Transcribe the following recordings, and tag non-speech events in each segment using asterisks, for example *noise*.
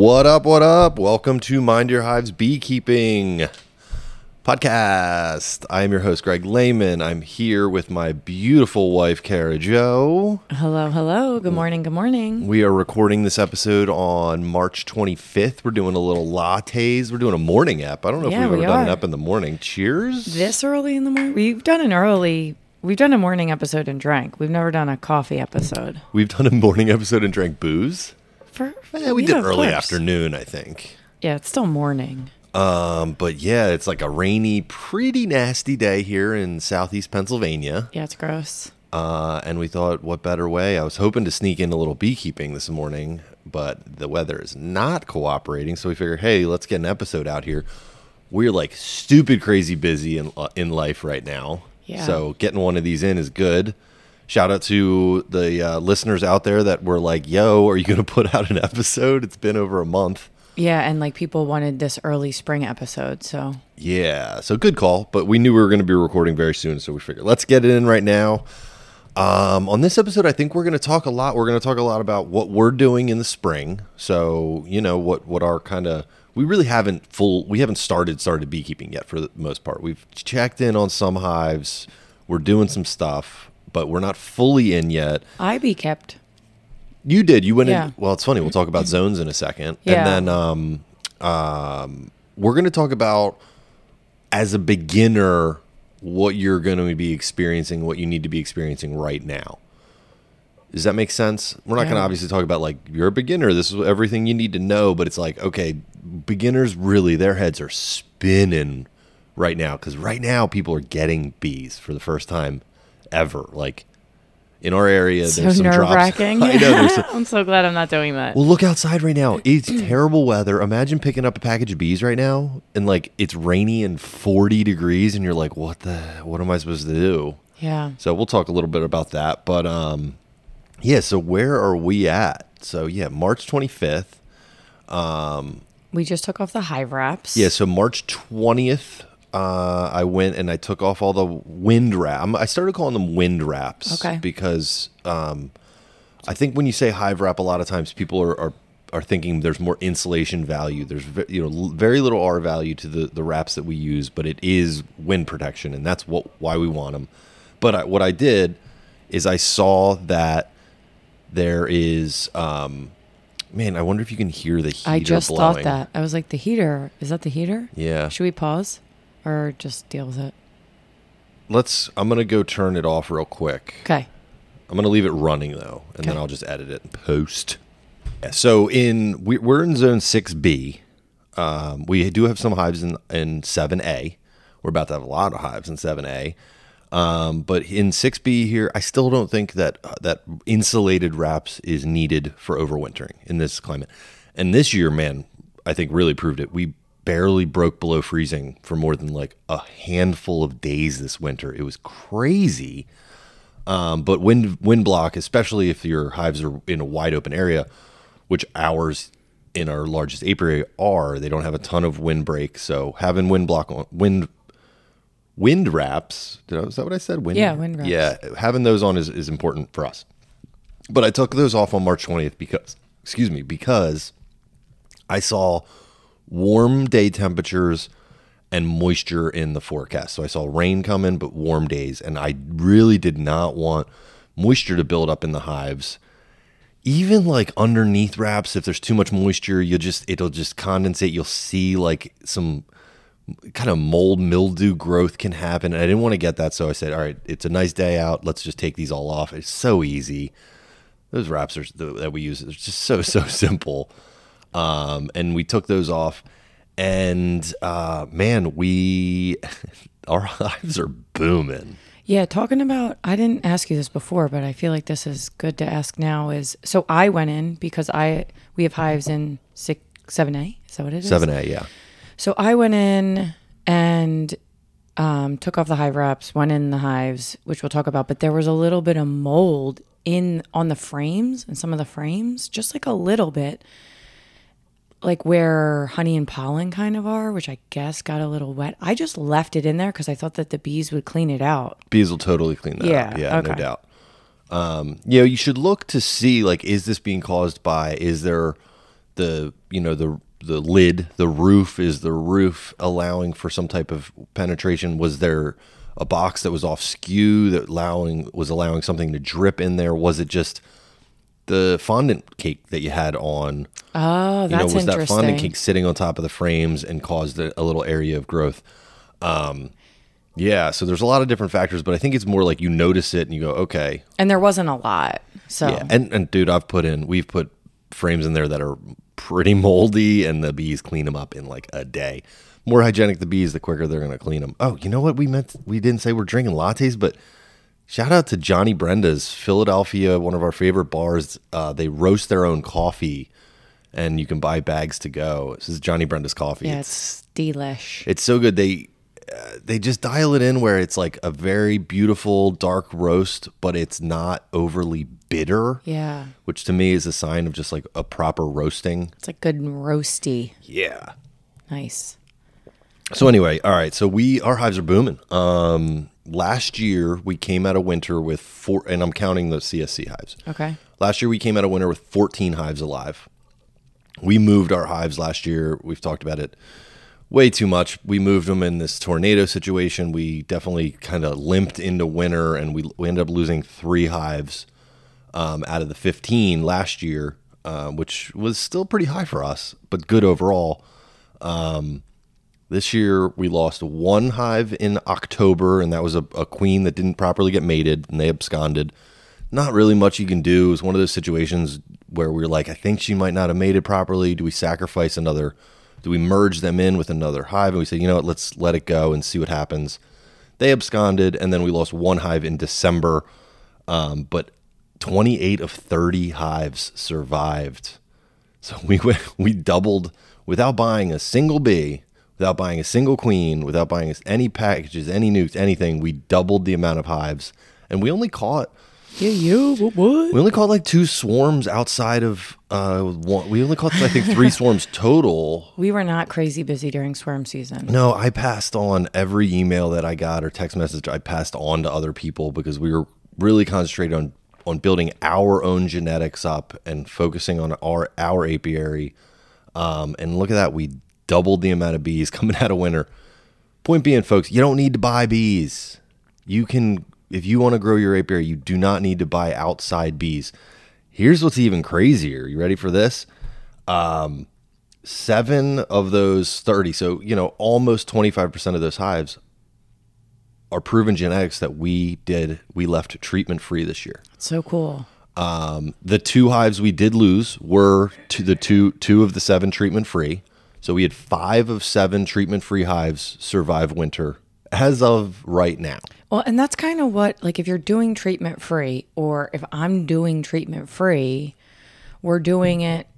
What up? What up? Welcome to Mind Your Hives Beekeeping podcast. I am your host, Greg Lehman. I'm here with my beautiful wife, Kara Jo. Hello, hello. Good morning, good morning. We are recording this episode on March 25th. We're doing a little lattes. We're doing a morning app. I don't know Yeah, if we've we ever done an are. app in the morning. Cheers. This early in the morning? We've done an early, we've done a morning episode and drank. We've never done a coffee episode. We've done a morning episode and drank booze. For, Eh, we yeah, did early course. afternoon, I think. Yeah, it's still morning. Um, but yeah, it's like a rainy, pretty nasty day here in southeast Pennsylvania. Yeah, it's gross. Uh, and we thought, what better way? I was hoping to sneak in a little beekeeping this morning, but the weather is not cooperating. So we figured, hey, let's get an episode out here. We're like stupid crazy busy in uh, in life right now. Yeah. So getting one of these in is good. Shout out to the uh, listeners out there that were like, "Yo, are you going *laughs* to put out an episode?" It's been over a month. Yeah, and like people wanted this early spring episode, so Yeah, so good call. But we knew we were going to be recording very soon, so we figured let's get it in right now. Um, on this episode, I think we're going to talk a lot. We're going to talk a lot about what we're doing in the spring. So you know what what our kind of we really haven't full we haven't started started beekeeping yet for the most part. We've checked in on some hives. We're doing some stuff, but we're not fully in yet. I be kept. You did. You went Yeah. in. Well, it's funny. We'll talk about zones in a second, Yeah. and then um, um, we're going to talk about as a beginner what you're going to be experiencing, what you need to be experiencing right now. Does that make sense? We're not going to obviously talk about like you're a beginner. This is everything you need to know, but it's like okay, beginners really their heads are spinning right now because right now people are getting bees for the first time ever. Like in our area, So there's some drops. wracking. *laughs* I know there's some, *laughs* I'm so glad I'm not doing that. well, look outside right now. It's *clears throat* terrible weather. Imagine picking up a package of bees right now and like it's rainy and 40 degrees and you're like, "What the what am I supposed to do?" yeah. So we'll talk a little bit about that, but um yeah, so where are we at? So yeah, March 25th. Um, We just took off the hive wraps. Yeah, so March 20th uh, I went and I took off all the wind wrap. I'm- I started calling them wind wraps Okay. because um, I think when you say hive wrap, a lot of times people are, are are thinking there's more insulation value. There's you know very little R value to the the wraps that we use, but it is wind protection, and that's what why we want them. But I, what I did is I saw that there is. Um, Man, I wonder if you can hear the heater I just blowing. thought that. I was like, the heater. Is that the heater? Yeah. Should we pause or just deal with it? Let's. I'm gonna go turn it off real quick. Okay. I'm gonna leave it running though, and then I'll just edit it and post. Yeah, so in we, we're in zone six B. Um, we do have some hives in in seven A. We're about to have a lot of hives in seven A. Um, but in six B here, I still don't think that uh, that insulated wraps is needed for overwintering in this climate. And this year, man, I think really proved it. We barely broke below freezing for more than like a handful of days this winter. It was crazy. Um, but wind wind block, especially if your hives are in a wide open area, which ours in our largest apiary are, they don't have a ton of wind break. So having wind block on wind wind wraps, did I, is that what I said? Wind, Yeah, wind wraps. Yeah, having those on is, is important for us. But I took those off on March 20th because, excuse me, because I saw warm day temperatures and moisture in the forecast. So I saw rain coming, but warm days. And I really did not want moisture to build up in the hives. Even like underneath wraps, if there's too much moisture, you'll just it'll just condensate. You'll see like some kind of mold mildew growth can happen. And I didn't want to get that, so I said, "All right, it's a nice day out. Let's just take these all off." It's so easy. Those wraps are that we use. It's just so so *laughs* simple um, and we took those off. And uh, man, we *laughs* our *laughs* hives are booming. Yeah, talking about, I didn't ask you this before, but I feel like this is good to ask now. Is so I went in because I we have hives in six seven A. Is that what it is? Seven A, yeah, So I went in and um, took off the hive wraps, went in the hives, which we'll talk about. But there was a little bit of mold in on the frames and some of the frames, just like a little bit, like where honey and pollen kind of are, which I guess got a little wet. I just left it in there because I thought that the bees would clean it out. bees will totally clean that Yeah, up. Yeah, no doubt. Um, you know, you should look to see like, is this being caused by? Is there the you know the the lid, the roof is the roof allowing for some type of penetration? Was there a box that was off skew that allowing was allowing something to drip in there? Was it just the fondant cake that you had on? Oh, You know, that's was that interesting. fondant cake sitting on top of the frames and caused a, a little area of growth? Um, yeah, so there's a lot of different factors, but I think it's more like you notice it and you go, okay, and there wasn't a lot. So yeah, and and dude, I've put in we've put frames in there that are pretty moldy, and the bees clean them up in like a day. More hygienic the bees, the quicker they're gonna clean them. Oh, you know what we meant? We didn't say we're drinking lattes, but shout out to Johnny Brenda's Philadelphia, one of our favorite bars. Uh, they roast their own coffee, and you can buy bags to go. This is Johnny Brenda's coffee. yeah, It's it's delish. it's so good. They uh, they just dial it in where it's like a very beautiful dark roast, but it's not overly bitter. Yeah, Which to me is a sign of just like a proper roasting. it's like good and roasty. Yeah. Nice. So anyway, all right. So we our hives are booming. Um, last year we came out of winter with four, and I'm counting the CSC hives. Okay. Last year we came out of winter with 14 hives alive. We moved our hives last year. We've talked about it way too much. We moved them in this tornado situation. We definitely kind of limped into winter, and we we ended up losing three hives um, out of the 15 last year, uh, which was still pretty high for us, but good overall. Um, this year we lost one hive in October, and that was a, a queen that didn't properly get mated, and they absconded. Not really much you can do. It was one of those situations where we are like, I think she might not have mated properly. Do we sacrifice another? Do we merge them in with another hive? And we said, you know what, let's let it go and see what happens. They absconded, and then we lost one hive in December. Um, but 28 of 30 hives survived. So we *laughs* went, we doubled without buying a single bee, without buying a single queen, without buying us any packages, any nukes, anything. We doubled the amount of hives, and we only caught Yeah, you what? what? we only caught like two swarms outside of uh one. We only caught I think three *laughs* swarms total. We were not crazy busy during swarm season. No, I passed on every email that I got or text message. I passed on to other people because we were really concentrated on on building our own genetics up and focusing on our our apiary. Um, and look at that, we doubled the amount of bees coming out of winter. Point being, folks, you don't need to buy bees. You can, if you want to grow your apiary, you do not need to buy outside bees. Here's what's even crazier. You ready for this? Um, seven of those 30, so, you know, almost 25% of those hives are proven genetics that we did, we left treatment free this year. So cool. Um, the two hives we did lose were to the two two of the seven treatment free. So we had five of seven treatment free hives survive winter as of right now. Well, and that's kind of what, like, if you're doing treatment free, or if I'm doing treatment free, we're doing it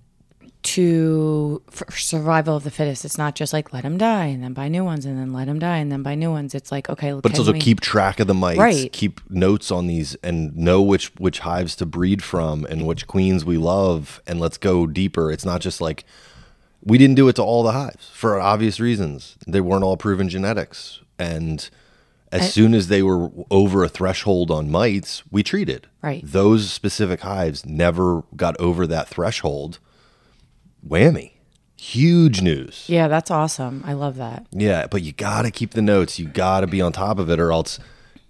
to for survival of the fittest. It's not just like let them die and then buy new ones and then let them die and then buy new ones. It's like okay, But it's also keep track of the mites, Right. keep notes on these, and know which which hives to breed from and which queens we love, and let's go deeper. It's not just like we didn't do it to all the hives for obvious reasons. They weren't all proven genetics, and as soon as they were over a threshold on mites, we treated. Right. Those specific hives never got over that threshold. Whammy. Huge news. Yeah, that's awesome. I love that. Yeah, but you got to keep the notes. You got to be on top of it, or else,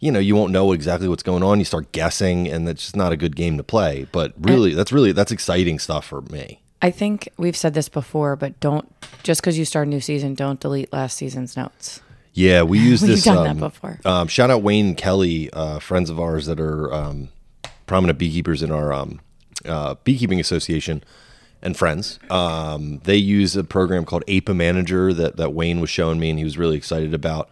you know, you won't know exactly what's going on. You start guessing, and that's just not a good game to play. But really, that's really that's exciting stuff for me. I think we've said this before, but don't just because you start a new season, don't delete last season's notes. Yeah, we *laughs* use this We've this. done um, that before. Um, shout out Wayne Kelly, uh, friends of ours that are um, prominent beekeepers in our um, uh, beekeeping association and friends. Um, they use a program called APA Manager that, that Wayne was showing me and he was really excited about.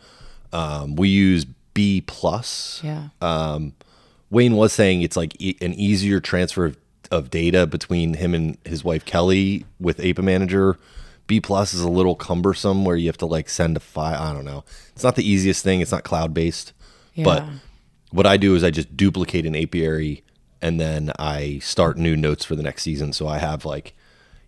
Um, we use B plus. Yeah. Um, Wayne was saying it's like e- an easier transfer of, of data between him and his wife Kelly with APA Manager. B plus is a little cumbersome where you have to like send a file. I don't know. It's not the easiest thing. It's not cloud based. Yeah. But what I do is I just duplicate an apiary and then I start new notes for the next season. So I have like,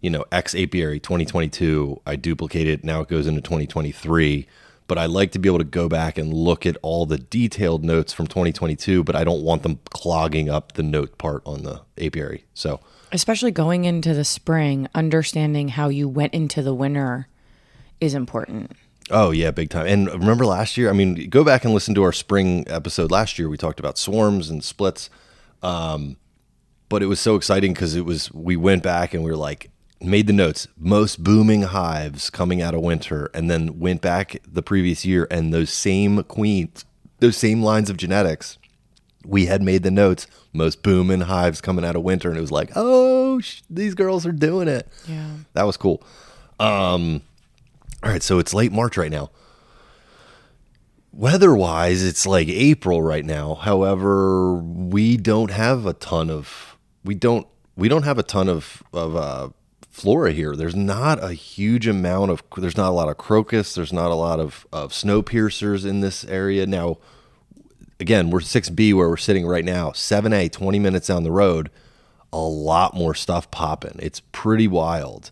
you know, X apiary 2022. I duplicate it. Now it goes into 2023. But I like to be able to go back and look at all the detailed notes from 2022, but I don't want them clogging up the note part on the apiary. So, Especially going into the spring, understanding how you went into the winter is important. oh yeah, big time. And remember last year? I mean, go back and listen to our spring episode last year. We talked about swarms and splits. Um, but it was so exciting because it was we went back and we were like made the notes most booming hives coming out of winter and then went back the previous year and those same queens those same lines of genetics we had made the notes most booming hives coming out of winter and it was like oh sh- these girls are doing it. Yeah. that was cool. Um all right so it's late march right now. Weather wise it's like april right now. However we don't have a ton of we don't we don't have a ton of of uh flora here there's not a huge amount of there's not a lot of crocus there's not a lot of of snow piercers in this area now again we're 6b where we're sitting right now 7a 20 minutes down the road a lot more stuff popping it's pretty wild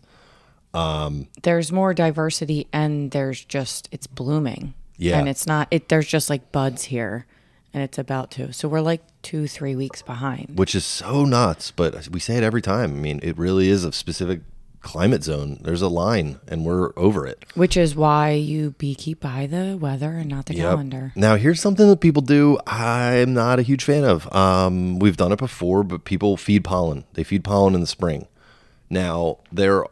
Um, There's more diversity and there's just it's blooming. Yeah. And it's not it there's just like buds here and it's about to. So we're like 2 3 weeks behind. which is so nuts. But we say it every time. I mean, it really is a specific climate zone. There's a line, and we're over it. Which is why you beekeep by the weather and not the calendar. Now, here's something that people do. I'm not a huge fan of. Um, we've done it before, but people feed pollen. They feed pollen in the spring. Now, there,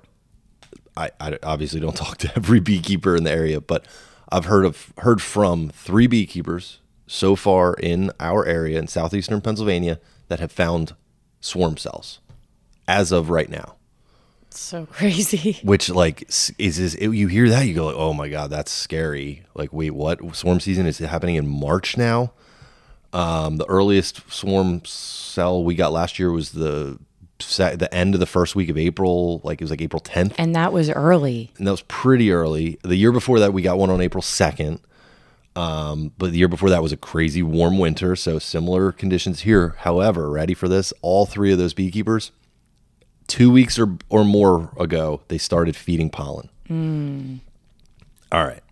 I, I obviously don't *laughs* talk to every beekeeper in the area, but I've heard of heard from three beekeepers so far in our area in southeastern Pennsylvania that have found swarm cells as of right now. So *laughs* crazy. which like is is it, you hear that you go like oh my god that's scary. Like wait what? Swarm season is it happening in march now? Um the earliest swarm cell we got last year was the the end of the first week of april like it was like april 10th And that was early. and that was pretty early. The year before that we got one on april 2nd um, but the year before that was a crazy warm winter so similar conditions here. However ready for this? All three of those beekeepers two weeks or, or more ago they started feeding pollen. Hmm. All right.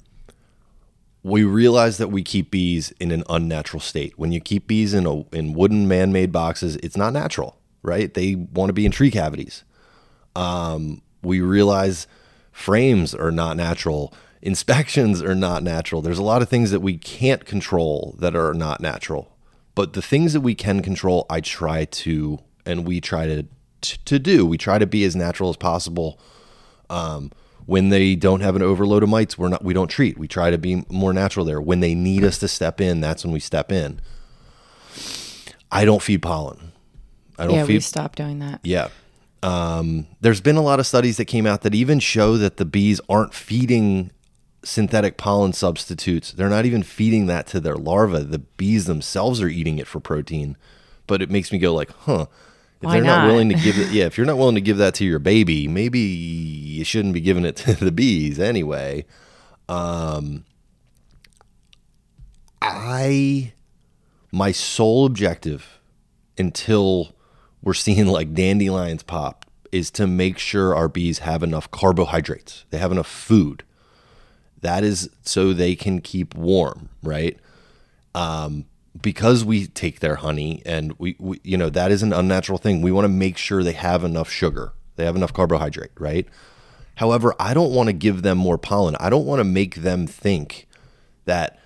We realize that we keep bees in an unnatural state. When you keep bees in a in wooden man-made boxes it's not natural right? They want to be in tree cavities. Um, we realize frames are not natural. Inspections are not natural. There's a lot of things that we can't control that are not natural. But the things that we can control i try to and we try to to do we try to be as natural as possible um, when they don't have an overload of mites we're not we don't treat we try to be more natural there when they need us to step in that's when we step in i don't feed pollen i don't Yeah, we feed stopped doing that. yeah. Um, there's been a lot of studies that came out that even show that the bees aren't feeding synthetic pollen substitutes. They're not even feeding that to their larvae. The bees themselves are eating it for protein. But it makes me go like, huh. If Why they're not? not? willing to give it, *laughs* yeah, if you're not willing to give that to your baby, maybe you shouldn't be giving it to the bees anyway. Um, I, my sole objective until we're seeing like dandelions pop is to make sure our bees have enough carbohydrates. They have enough food. That is so they can keep warm, right? Um, because we take their honey and we, we, you know, that is an unnatural thing. We want to make sure they have enough sugar, they have enough carbohydrate, right? However, I don't want to give them more pollen. I don't want to make them think that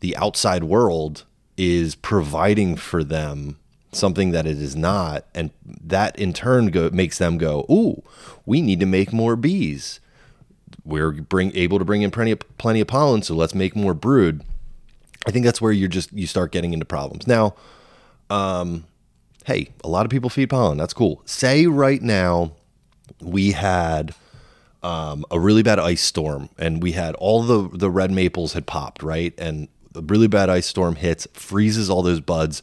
the outside world is providing for them something that it is not and that in turn go, makes them go ooh we need to make more bees we're bring able to bring in plenty of, plenty of pollen so let's make more brood i think that's where you're just you start getting into problems now um hey a lot of people feed pollen that's cool say right now we had um, a really bad ice storm, and we had all the the red maples had popped, right? And a really bad ice storm hits, freezes all those buds.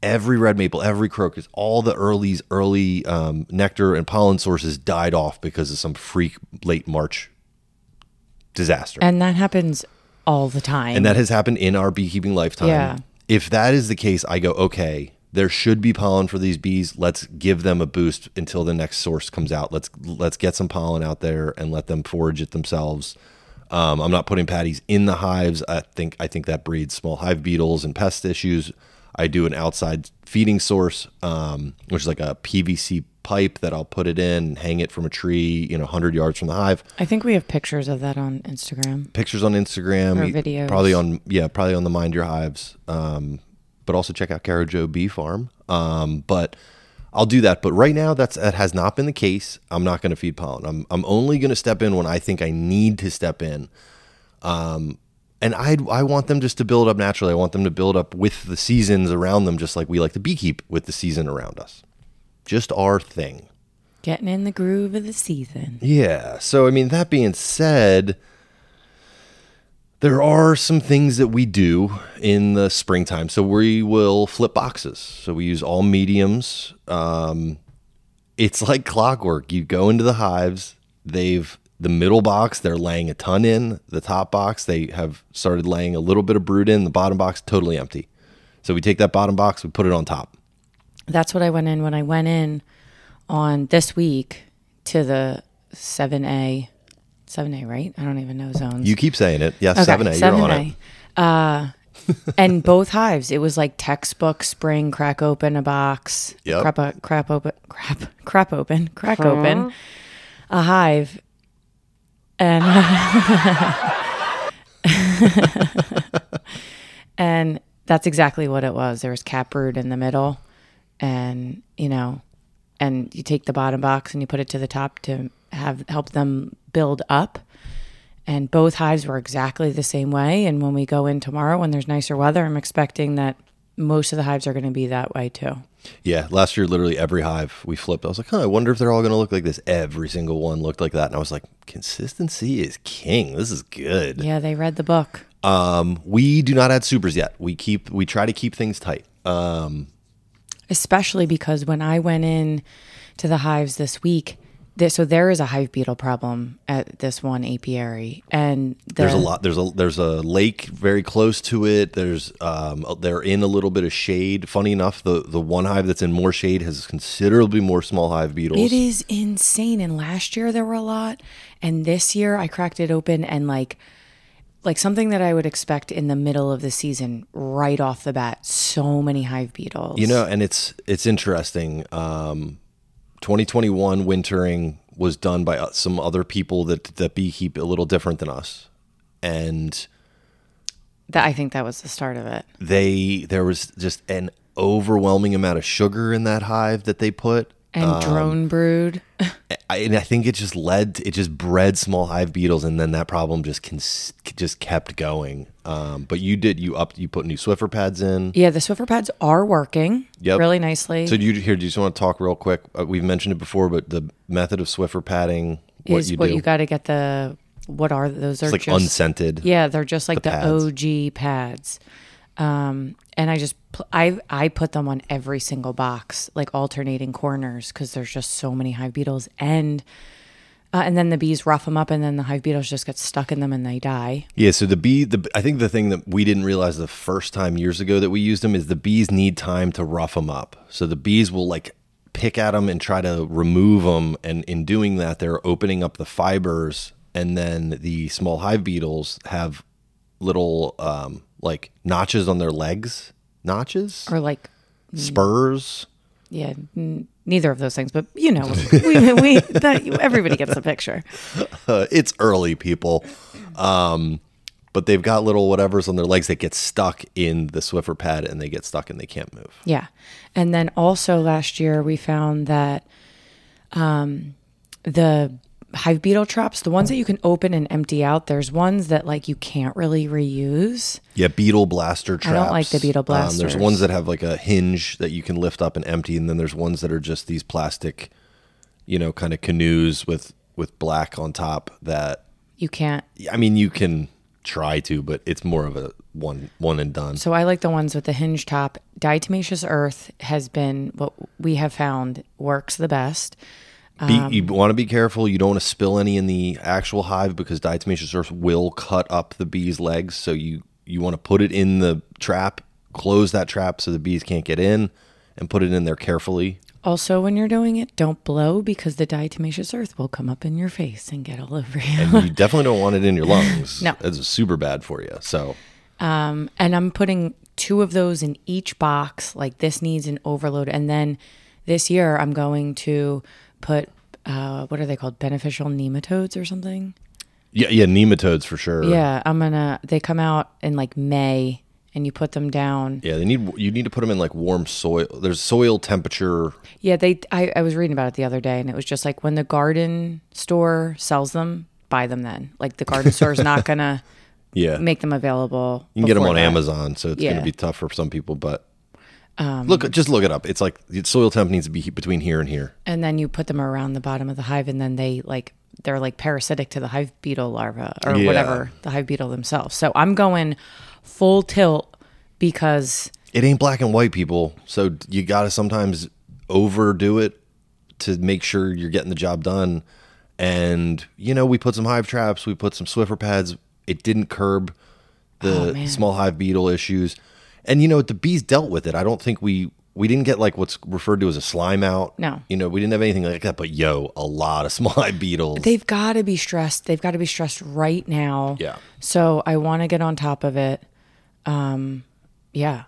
Every red maple, every crocus, all the early early um, nectar and pollen sources died off because of some freak late March disaster. And that happens all the time. And that has happened in our beekeeping lifetime. Yeah. If that is the case, I go, okay, there should be pollen for these bees. Let's give them a boost until the next source comes out. Let's let's get some pollen out there and let them forage it themselves. Um, I'm not putting patties in the hives. I think I think that breeds small hive beetles and pest issues. I do an outside feeding source, um, which is like a PVC pipe that I'll put it in, hang it from a tree, you know, 100 yards from the hive. I think we have pictures of that on Instagram. Pictures on Instagram, Or videos. probably on yeah, probably on the Mind Your Hives. Um, but also check out Kara Jo Bee Farm. Um, but I'll do that. But right now, that's that has not been the case. I'm not going to feed pollen. I'm I'm only going to step in when I think I need to step in. Um, and I I want them just to build up naturally. I want them to build up with the seasons around them, just like we like to beekeep with the season around us. Just our thing. Getting in the groove of the season. Yeah. So, I mean, that being said, there are some things that we do in the springtime. So, we will flip boxes. So, we use all mediums. Um, it's like clockwork. You go into the hives, they've the middle box, they're laying a ton in. The top box, they have started laying a little bit of brood in. The bottom box, totally empty. So, we take that bottom box, we put it on top. That's what I went in when I went in on this week to the 7A. 7A, right? I don't even know zones. You keep saying it. Yes, Okay, 7A, you're on it. 7A. Uh, and both hives, it was like textbook spring crack open a box, Yep. crap, o- crap open, crap, crap open, crack open a hive, and *laughs* and that's exactly what it was. There was capped brood in the middle, and you know, and you take the bottom box and you put it to the top to have help them build up and both hives were exactly the same way. And when we go in tomorrow, when there's nicer weather, I'm expecting that most of the hives are going to be that way too. Yeah, last year, literally every hive we flipped. I was like, huh, I wonder if they're all going to look like this. Every single one looked like that. And I was like, consistency is king. This is good. Yeah, they read the book. Um, we do not add supers yet. We keep, we try to keep things tight. Um, especially because when I went in to the hives this week, so there is a hive beetle problem at this one apiary, and the, there's a lot. There's a there's a lake very close to it. There's um, they're in a little bit of shade. Funny enough, the the one hive that's in more shade has considerably more small hive beetles. It is insane. And last year there were a lot, and this year I cracked it open and like like something that I would expect in the middle of the season, right off the bat, so many hive beetles. You know, and it's it's interesting. Um, 2021 wintering was done by uh, some other people that that beekeep a little different than us, and that I think that was the start of it. they there was just an overwhelming amount of sugar in that hive that they put. And Um, drone brood. *laughs* I, and I think it just led it just bred small hive beetles, and then that problem just cons- just kept going. Um, but you did you up you put new Swiffer pads in. Yeah, the Swiffer pads are working Yep. really nicely. So do you here? Do you just want to talk real quick? Uh, we've mentioned it before, but the method of Swiffer padding, what is you what do, you got to get the what are those? Are like just, unscented. Yeah, they're just like the the. OG pads. Um, and I just pl- I I put them on every single box, like alternating corners, because there's just so many hive beetles, and uh, and then the bees rough them up, and then the hive beetles just get stuck in them and they die. Yeah, so the bee, the I think the thing that we didn't realize the first time years ago that we used them is the bees need time to rough them up. So the bees will like pick at them and try to remove them, and in doing that, they're opening up the fibers, and then the small hive beetles have little um, like notches on their legs, notches, Or like spurs. yeah, n- neither of those things, but you know, *laughs* we, we that, everybody gets the picture. Uh, *laughs* it's early, people. Um, but they've got little whatever's on their legs that get stuck in the Swiffer pad, and they get stuck and they can't move. Yeah. And then also last year we found that um, the hive beetle traps, the ones that you can open and empty out, there's ones that like you can't really reuse. Yeah, beetle blaster traps. I don't like the beetle Um, there's ones that have like a hinge that you can lift up and empty, and then there's ones that are just these plastic, you know, kind of canoes with with black on top. That You can't. I mean, you can try to, but it's more of a one one and done. So I like the ones with the hinge top. Diatomaceous earth has been what we have found works the best. Be, Um, you want to be careful. You don't want to spill any in the actual hive because diatomaceous earth will cut up the bee's legs. So you you want to put it in the trap, close that trap so the bees can't get in, and put it in there carefully. Also, when you're doing it, don't blow because the diatomaceous earth will come up in your face and get all over you. And you definitely don't want it in your *laughs* lungs. No. It's super bad for you. So, Um, and I'm putting two of those in each box. Like this needs an overload. And then this year, I'm going to put uh, what are they called? Beneficial nematodes or something? yeah, yeah, nematodes for sure. Yeah, I'm gonna. They come out in like May, and you put them down. Yeah, they need you need to put them in like warm soil. There's soil temperature. Yeah, they. I, I was reading about it the other day, and it was just like when the garden store sells them, buy them then. Like the garden store is not gonna *laughs* Yeah. make them available. You can get them on that. Amazon, so it's gonna be tough for some people. But Um, look, just look it up. It's like the soil temp needs to be between here and here. and then you put them around the bottom of the hive and then they like they're like parasitic to the hive beetle larva or Yeah. whatever the hive beetle themselves so i'm going full tilt because It ain't black and white, people. So you got to sometimes overdo it to make sure you're getting the job done. And you know, we put some hive traps, we put some Swiffer pads. It didn't curb the Oh, small hive beetle issues. And you know, the bees dealt with it. I don't think we we didn't get like what's referred to as a slime out. No. You know, we didn't have anything like that, but yo, a lot of *laughs* small hive beetles. they've got to be stressed they've got to be stressed right now Yeah. so i want to get on top of it um yeah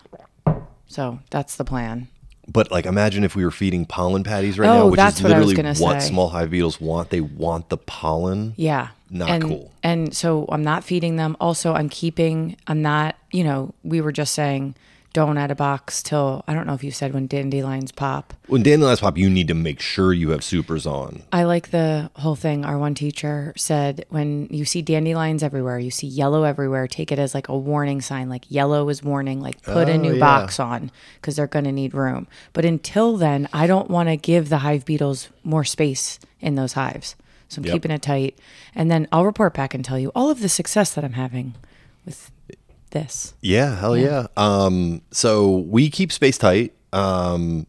so that's the plan But like, imagine if we were feeding pollen patties right Oh, now, which that's is what I was literally what say. small hive beetles want. They want the pollen. Yeah. Not and, cool. And so I'm not feeding them. Also, I'm keeping, I'm not, you know, we were just saying don't add a box till, I don't know if you said when dandelions pop. When dandelions pop, you need to make sure you have supers on. I like the whole thing. Our one teacher said when you see dandelions everywhere, you see yellow everywhere, take it as like a warning sign, like yellow is warning, like put a Oh, new yeah. box on because they're going to need room. But until then, I don't want to give the hive beetles more space in those hives. So I'm Yep. keeping it tight. And then I'll report back and tell you all of the success that I'm having with this. Yeah, hell yeah. Um, so we keep space tight. Um,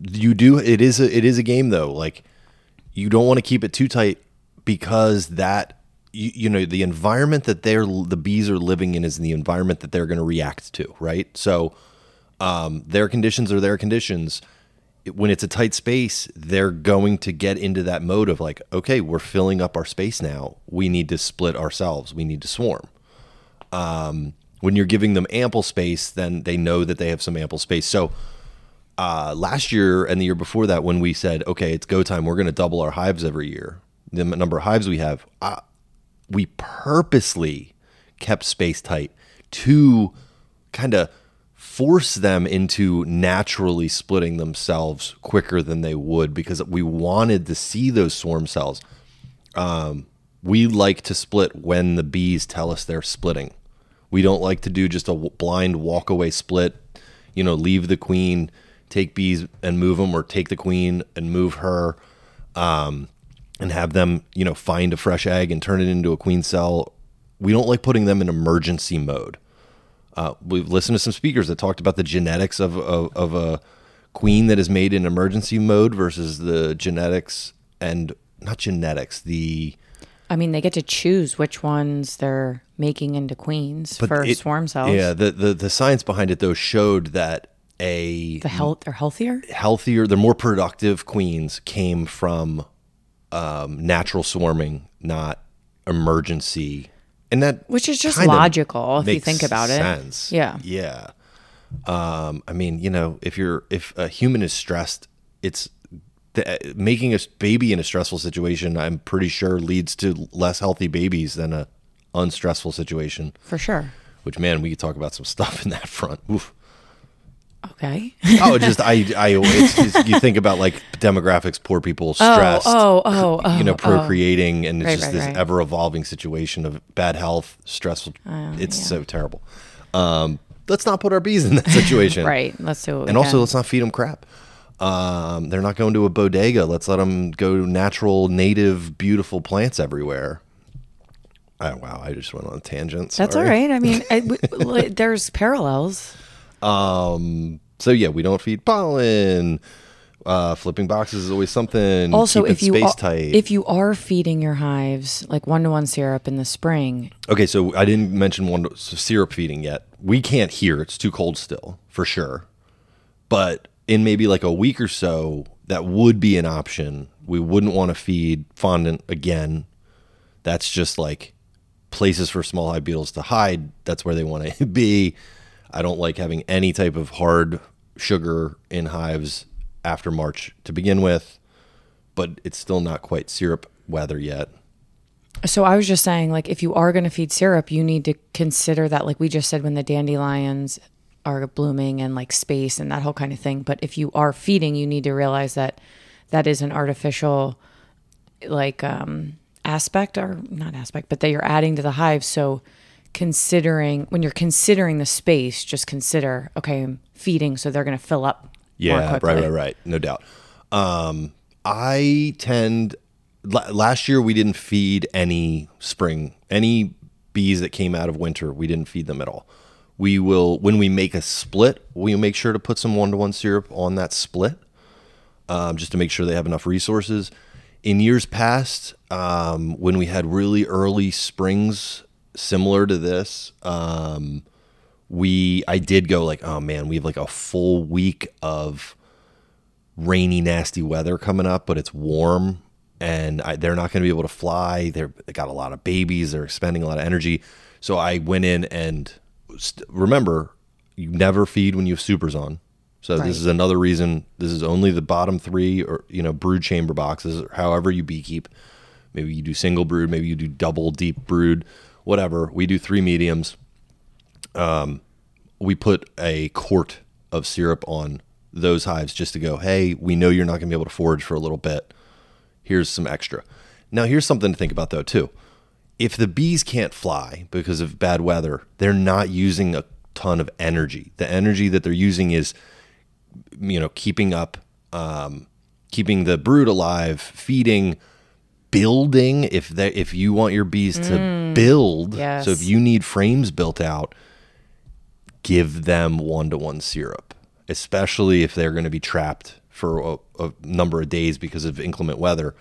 you do. It is a it is a game though. Like you don't want to keep it too tight because that you, you know the environment that they're the bees are living in is the environment that they're going to react to. Right. So um, their conditions are their conditions. When it's a tight space, they're going to get into that mode of like, okay, we're filling up our space now. We need to split ourselves. We need to swarm when you're giving them ample space, then they know that they have some ample space. So uh, last year and the year before that, when we said, okay, it's go time, we're going to double our hives every year, the number of hives we have, uh, we purposely kept space tight to kind of force them into naturally splitting themselves quicker than they would because we wanted to see those swarm cells. Um, we like to split when the bees tell us they're splitting. We don't like to do just a blind walk away split, you know, leave the queen, take bees and move them, or take the queen and move her, um, and have them, you know, find a fresh egg and turn it into a queen cell. We don't like putting them in emergency mode. Uh, we've listened to some speakers that talked about the genetics of, of, of a queen that is made in emergency mode versus the genetics and not genetics, the I mean, they get to choose which ones they're making into queens for it- swarm cells. Yeah, the, the the science behind it though showed that a The health, they're healthier. healthier, the more productive queens came from um, natural swarming, not emergency, and that Which is just logical if you think about it. sense. Yeah. yeah. Um, I mean, you know, if you're if a human is stressed, it's the, making a baby in a stressful situation. I'm pretty sure leads to less healthy babies than a unstressful situation. For sure. Which man, we could talk about some stuff in that front. Oof. Okay. Oh, just I, I, it's just, you think about like demographics, poor people, stressed, oh, oh, oh, you know, oh. procreating, and it's Right, just right, this right. ever evolving situation of bad health, stressful. it's so terrible. Um, let's not put our bees in that situation, *laughs* right. Let's do it. And also, let's not feed them crap. Um, they're not going to a bodega. Let's let them go to natural, native, beautiful plants everywhere. Oh, wow, I just went on a tangent. That's all right. I mean, *laughs* I, w- w- there's parallels. Um, so yeah, we don't feed pollen. Uh, flipping boxes is always something. Also, if you space are, tight. if you are feeding your hives like one to one syrup in the spring, okay, so I didn't mention one so syrup feeding yet. We can't hear; it's too cold still, for sure. But in maybe like a week or so, that would be an option. We wouldn't want to feed fondant again. That's just like places for small hive beetles to hide. That's where they want to *laughs* be. I don't like having any type of hard sugar in hives after March to begin with, but it's still not quite syrup weather yet. So I was just saying, like, if you are going to feed syrup, you need to consider that, like we just said, when the dandelions are blooming and like space and that whole kind of thing. But if you are feeding, you need to realize that that is an artificial, like, um, aspect or not aspect, but that you're adding to the hive. So considering when you're considering the space, just consider, okay, I'm feeding, so they're going to fill up. Yeah, right, right, right. No doubt. Um, I tend. la- Last year we didn't feed any spring, any bees that came out of winter. We didn't feed them at all. We will when we make a split, we make sure to put some one to one syrup on that split, um, just to make sure they have enough resources. In years past, um, when we had really early springs similar to this, um, we I did go like, oh man, we have like a full week of rainy, nasty weather coming up, but it's warm and I, they're not going to be able to fly. They're, they got a lot of babies. They're expending a lot of energy. So I went in and st- remember, you never feed when you have supers on. So Right. this is another reason. This is only the bottom three or you know brood chamber boxes, or however you beekeep. Maybe you do single brood, maybe you do double deep brood, whatever. We do three mediums we put a quart of syrup on those hives just to go, hey, we know you're not going to be able to forage for a little bit. Here's some extra. Now, here's something to think about though, too. If the bees can't fly because of bad weather, they're not using a ton of energy. The energy that they're using is, you know, keeping up, um, keeping the brood alive, feeding, building. If they, if you want your bees to mm. build, yes. so if you need frames built out, give them one to one syrup, especially if they're going to be trapped for a, a number of days because of inclement weather.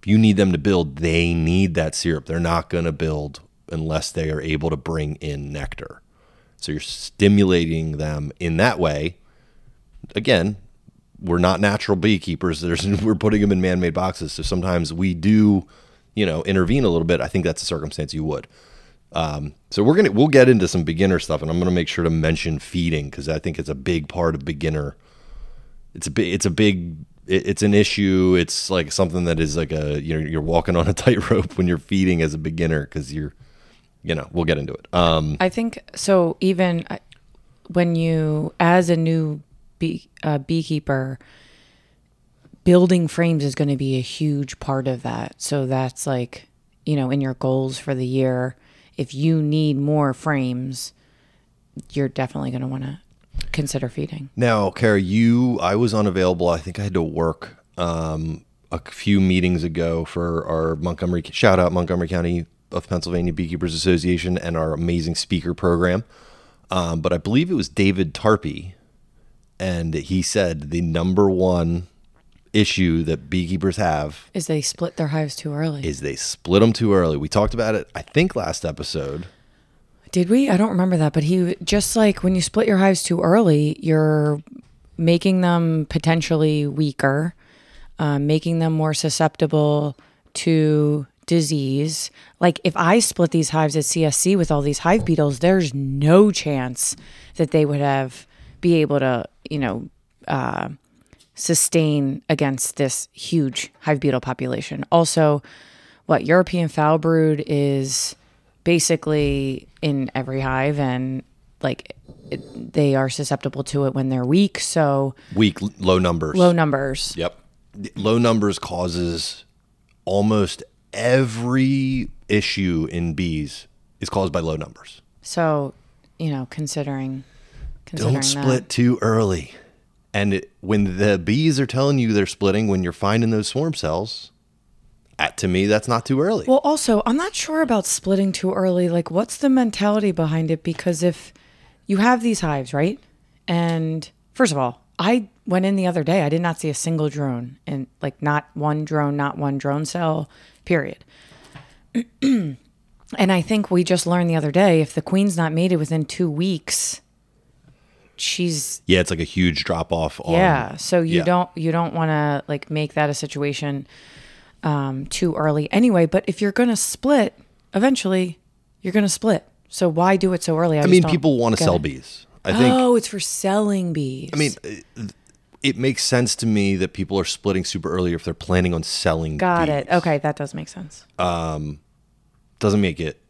If you need them to build, they need that syrup. They're not going to build unless they are able to bring in nectar. So you're stimulating them in that way. Again, we're not natural beekeepers. There's, *laughs* we're putting them in man-made boxes. So sometimes we do, you know, intervene a little bit. I think that's a circumstance you would. Um, so we're gonna we'll get into some beginner stuff, and I'm gonna make sure to mention feeding because I think it's a big part of beginner. It's a big it's a big it- it's an issue. It's like something that is like a you know you're walking on a *laughs* tightrope when you're feeding as a beginner because you're you know we'll get into it. Um, I think so. Even uh, when you, as a new bee, uh, beekeeper, building frames is going to be a huge part of that. So that's like, you know, in your goals for the year, if you need more frames, you're definitely going to want to consider feeding. Now, Kara, you, I was unavailable. I think I had to work um, a few meetings ago for our Montgomery, shout out Montgomery County of Pennsylvania Beekeepers Association and our amazing speaker program. Um, but I believe it was David Tarpey, and he said the number one issue that beekeepers have Is they split their hives too early? is they split them too early. We talked about it, I think, last episode. Did we? I don't remember that. But he just like when you split your hives too early, you're making them potentially weaker, um, making them more susceptible to disease. Like if I split these hives at CSC with all these hive beetles, there's no chance that they would have be able to, you know, uh, sustain against this huge hive beetle population. Also, what European foul brood is basically in every hive and like it, they are susceptible to it when they're weak. So Weak, low numbers. low numbers. Yep. Low numbers causes almost every issue in bees is caused by low numbers. So you know, considering considering Don't split that. too early. And it, when the bees are telling you they're splitting, when you're finding those swarm cells, at, to me, that's not too early. Well, also, I'm not sure about splitting too early. Like, what's the mentality behind it? Because if you have these hives, right? And first of all, I went in the other day. I did not see a single drone, and like not one drone, not one drone cell. Period. *clears throat* and I think we just learned the other day if the queen's not mated within two weeks, she's Yeah, it's like a huge drop off. on yeah. So you yeah. don't you don't want to like make that a situation um, too early anyway. But if you're gonna split, eventually you're gonna split. So why do it so early? I just mean, people want to sell it. bees. I think. Oh, it's for selling bees. I mean, uh, it makes sense to me that people are splitting super early if they're planning on selling. got bees. it. Okay, that does make sense. Um, doesn't make it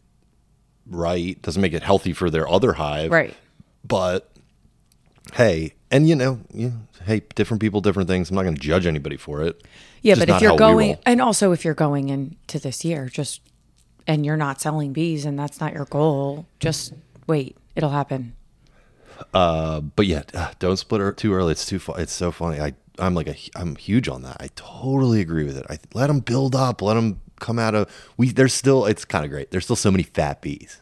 right. Doesn't make it healthy for their other hive. Right. But hey, and you know, yeah, hey, different people, different things. I'm not going to judge anybody for it. Yeah, but if you're going, and also if you're going into this year, just and you're not selling bees, and that's not your goal, just wait, it'll happen. Uh, but yeah, uh, don't split her too early. It's too It's so funny. I I'm like a I'm huge on that. I totally agree with it. I let them build up. Let them come out of we. There's still it's kind of great. There's still so many fat bees.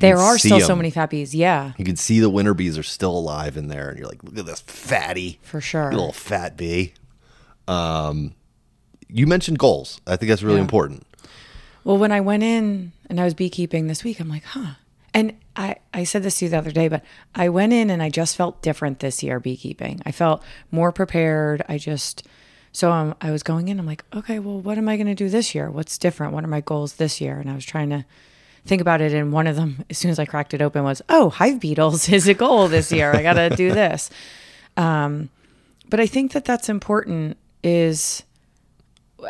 There are still so many fat bees. Yeah, You can see the winter bees are still alive in there, and you're like, look at this fatty, for sure. little fat bee. Um, you mentioned goals. I think that's really Yeah. important. Well, when I went in and I was beekeeping this week, I'm like, huh. And I, I said this to you the other day, but I went in and I just felt different this year beekeeping. I felt more prepared. I just, so um, I was going in, I'm like, okay, well, what am I going to do this year? What's different? What are my goals this year? And I was trying to think about it. And one of them, as soon as I cracked it open, was, oh, hive beetles is a goal this year. I got to do *laughs* this. Um, but I think that that's important is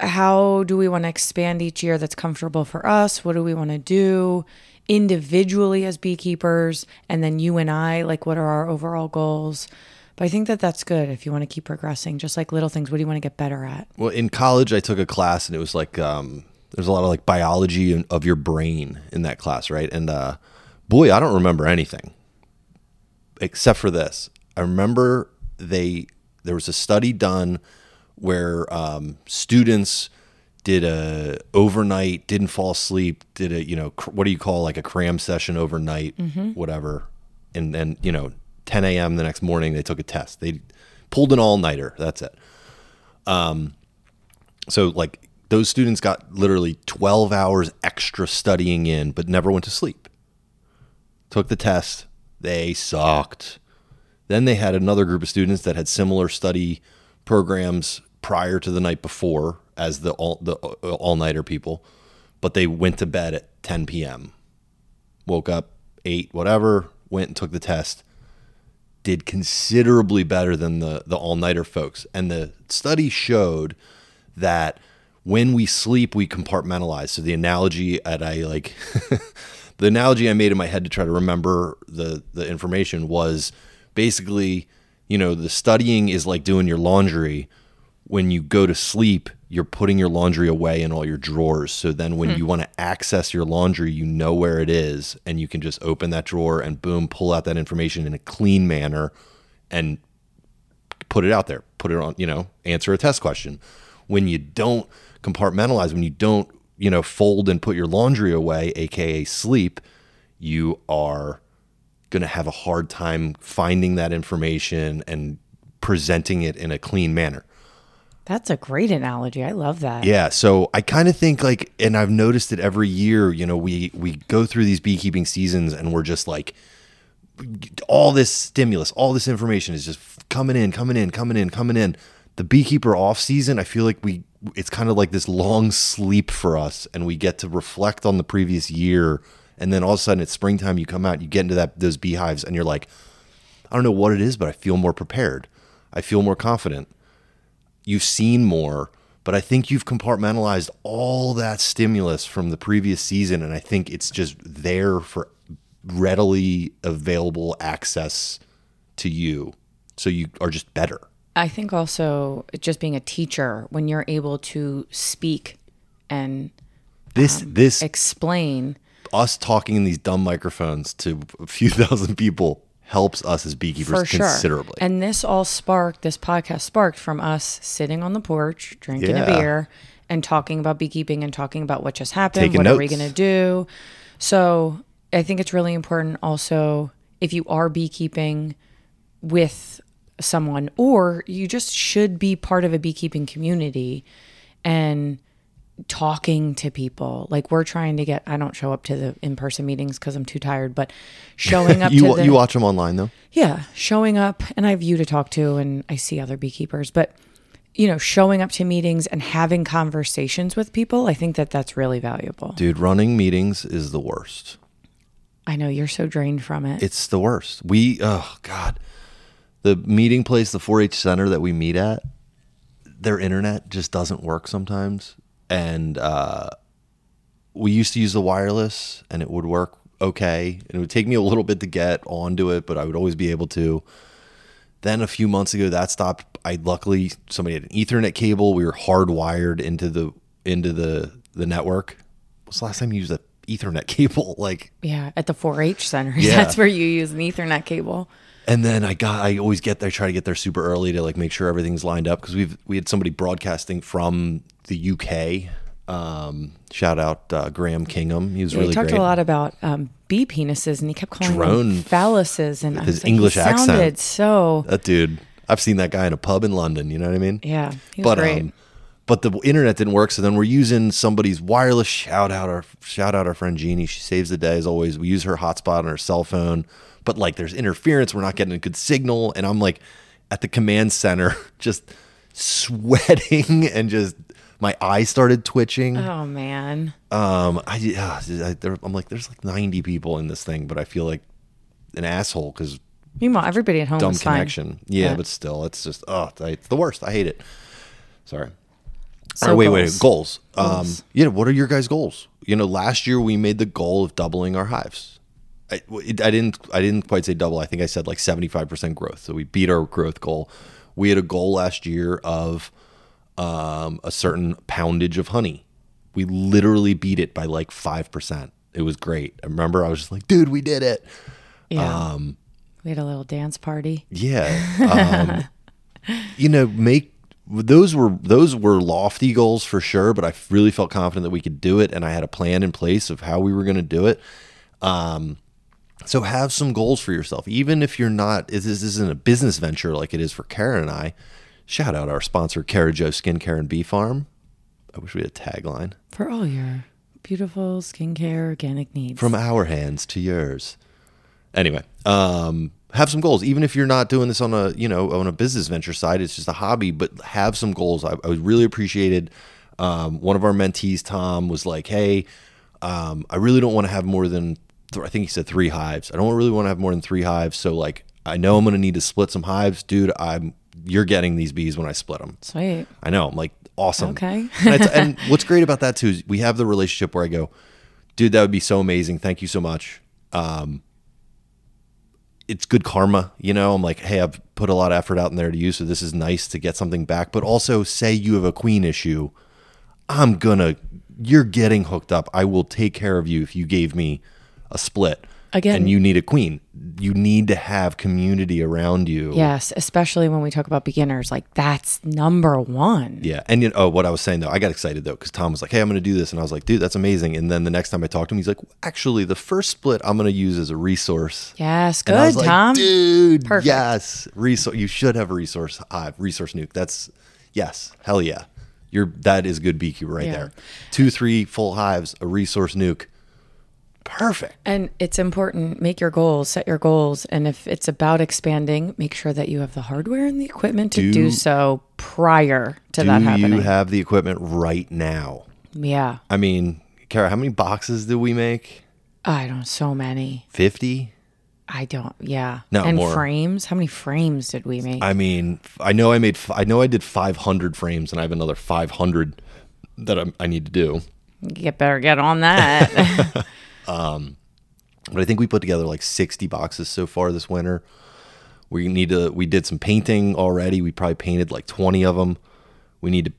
how do we want to expand each year that's comfortable for us? What do we want to do individually as beekeepers? And then you and I, like, what are our overall goals? But I think that that's good if you want to keep progressing, just like little things. What do you want to get better at? Well, in college, I took a class, and it was like um, there's a lot of like biology of your brain in that class, right? And uh, boy, I don't remember anything except for this. I remember they there was a study done where um, students did a overnight, didn't fall asleep, did a you know cr- what do you call like a cram session overnight, whatever, and then you know 10 a.m. the next morning they took a test. They pulled an all nighter. That's it. um So like those students got literally 12 hours extra studying in, but never went to sleep. Took the test. They sucked. Then they had another group of students that had similar study programs prior to the night before as the all the uh, all nighter people, but they went to bed at 10 p.m. Woke up, ate whatever, went and took the test. Did considerably better than the the all nighter folks, and the study showed that when we sleep, we compartmentalize. So the analogy that I like, *laughs* the analogy I made in my head to try to remember the the information was basically, you know, the studying is like doing your laundry. When you go to sleep, you're putting your laundry away in all your drawers. So then when hmm. you want to access your laundry, you know where it is and you can just open that drawer and boom, pull out that information in a clean manner and put it out there, put it on, you know, answer a test question. When you don't compartmentalize, when you don't, you know, fold and put your laundry away, aka sleep, you are going to have a hard time finding that information and presenting it in a clean manner. That's a great analogy. I love that. Yeah, so I kind of think like, and I've noticed it every year. You know, we we go through these beekeeping seasons, and we're just like, all this stimulus, all this information is just coming in, coming in, coming in, coming in. The beekeeper off season, I feel like we it's kind of like this long sleep for us, and we get to reflect on the previous year, and then all of a sudden it's springtime. You come out, you get into that those beehives, and you're like, I don't know what it is, but I feel more prepared. I feel more confident you've seen more, but I think you've compartmentalized all that stimulus from the previous season, and I think it's just there for readily available access to you. So you are just better. I think also just being a teacher, when you're able to speak and This um, this explain, us talking in these dumb microphones to a few *laughs* thousand people helps us as beekeepers sure. considerably. And this all sparked, this podcast sparked from us sitting on the porch, drinking Yeah. a beer, and talking about beekeeping and talking about what just happened. Taking what are we going to do? So I think it's really important also if you are beekeeping with someone or you just should be part of a beekeeping community and talking to people. Like we're trying to get. I don't show up to the in person meetings because I'm too tired. But showing *laughs* up you to the you watch them online though. yeah, showing up, and I have you to talk to, and I see other beekeepers, but you know, showing up to meetings and having conversations with people, I think that that's really valuable. Dude, running meetings is the worst. I know you're so drained from it. It's the worst. We oh god, the meeting place, the 4-H center that we meet at, their internet just doesn't work sometimes, and uh, we used to use the wireless, and it would work okay, and it would take me a little bit to get onto it, but I would always be able to. Then a few months ago, that stopped. I luckily somebody had an Ethernet cable. We were hardwired into the into the the network. What's the last time you used an Ethernet cable? *laughs* Like yeah, at the 4-H centers, *laughs* Yeah. that's where you use an Ethernet cable. And then I got I always get there try to get there super early to like make sure everything's lined up because we've we had somebody broadcasting from the UK. Um, shout out uh, Graham Kingham. He was Yeah, really he talked great. a lot about um, bee penises, and he kept calling Drone- them phalluses, and his like, English accent. sounded so. That dude, I've seen that guy in a pub in London. You know what I mean? Yeah, he was but great. um, but the internet didn't work. So then we're using somebody's wireless. Shout out our shout out our friend Jeannie. She saves the day as always. We use her hotspot on her cell phone, but like there's interference. We're not getting a good signal, and I'm like at the command center, *laughs* just sweating *laughs* and just my eyes started twitching. oh man, Um, I, yeah, I there, I'm like, there's like 90 people in this thing, but I feel like an asshole because meanwhile, everybody at home dumb connection. Yeah, Yeah. but still, it's just oh, it's the worst. I hate it. Sorry. So right, wait, goals. wait, goals. Um, Goals. yeah, what are your guys' goals? You know, last year we made the goal of doubling our hives. I, it- I didn't, I didn't quite say double. I think I said like seventy five percent growth. So we beat our growth goal. We had a goal last year of um, a certain poundage of honey. We literally beat it by like five percent. It was great. I remember I was just like, dude, we did it. Yeah, Um, we had a little dance party. Yeah. *laughs* Um, you know, make those were those were lofty goals for sure, but I really felt confident that we could do it, and I had a plan in place of how we were going to do it. Um, so have some goals for yourself, even if you're not. This isn't a business venture like it is for Kara and I. Shout out our sponsor, Kara Jo Skincare and Bee Farm. I wish we had a tagline. for all your beautiful skincare organic needs. from our hands to yours. Anyway, um, have some goals, even if you're not doing this on a you know on a business venture side. It's just a hobby, but have some goals. I, I was really appreciated. Um, one of our mentees, Tom, was like, "Hey, um, I really don't want to have more than th- I think he said three hives. I don't really want to have more than three hives. So like, I know I'm going to need to split some hives, dude. I'm you're getting these bees when I split them. Sweet. I know. I'm like, awesome. Okay. and, and *laughs* what's great about that too is we have the relationship where I go, dude, that would be so amazing. Thank you so much. Um, it's good karma, you know. I'm like, hey, I've put a lot of effort out in there to you, so this is nice to get something back. But also, say you have a queen issue, I'm gonna, you're getting hooked up. I will take care of you if you gave me a split. Again- and you need a queen. You need to have community around you. Yes, especially when we talk about beginners, like that's number one. Yeah, and you know, oh, what I was saying though, I got excited though because Tom was like, "Hey, I'm going to do this," and I was like, "Dude, that's amazing." And then the next time I talked to him, he's like, "Actually, the first split I'm going to use as a resource." Yes, And I was good, like, Tom. Dude, Perfect. yes, resource. You should have a resource hive, resource nuke. That's yes, hell yeah. You're that is good beekeeper right Yeah. there. Two, three full hives, a resource nuke. Perfect. And it's important, make your goals, set your goals. And if it's about expanding, make sure that you have the hardware and the equipment to do, Do- so prior to that happening. you have the equipment right now? yeah. I mean, Kara, how many boxes do we make? I don't so many. Fifty. I don't yeah. No, and more. frames. How many frames did we make? I mean, I know I made, I know I did 500 frames, and I have another 500 that I'm, I need to do. Get better get on that. *laughs* *laughs* But I think we put together like 60 boxes so far this winter. We need to, we did some painting already. We probably painted like 20 of them. We need to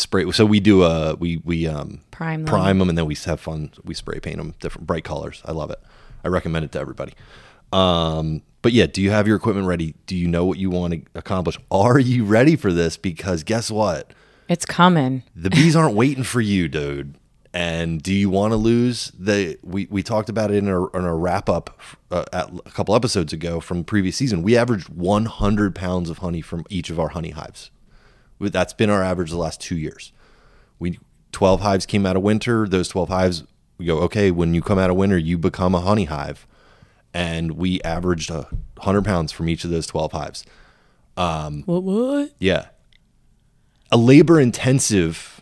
spray. So we do a, we, we, um, Prime them. prime them and then we have fun. We spray paint them different bright colors. I love it. I recommend it to everybody. Um, but yeah, do you have your equipment ready? Do you know what you want to accomplish? Are you ready for this? Because guess what? it's coming. the bees aren't waiting for you, dude. And do you want to lose the? We, we talked about it in our in our wrap up uh, at, a couple episodes ago from previous season. We averaged 100 pounds of honey from each of our honey hives. That's been our average the last two years. We 12 hives came out of winter, those 12 hives, we go, okay, when you come out of winter, you become a honey hive. And we averaged a 100 pounds from each of those 12 hives. Um, What? What? Yeah. A labor intensive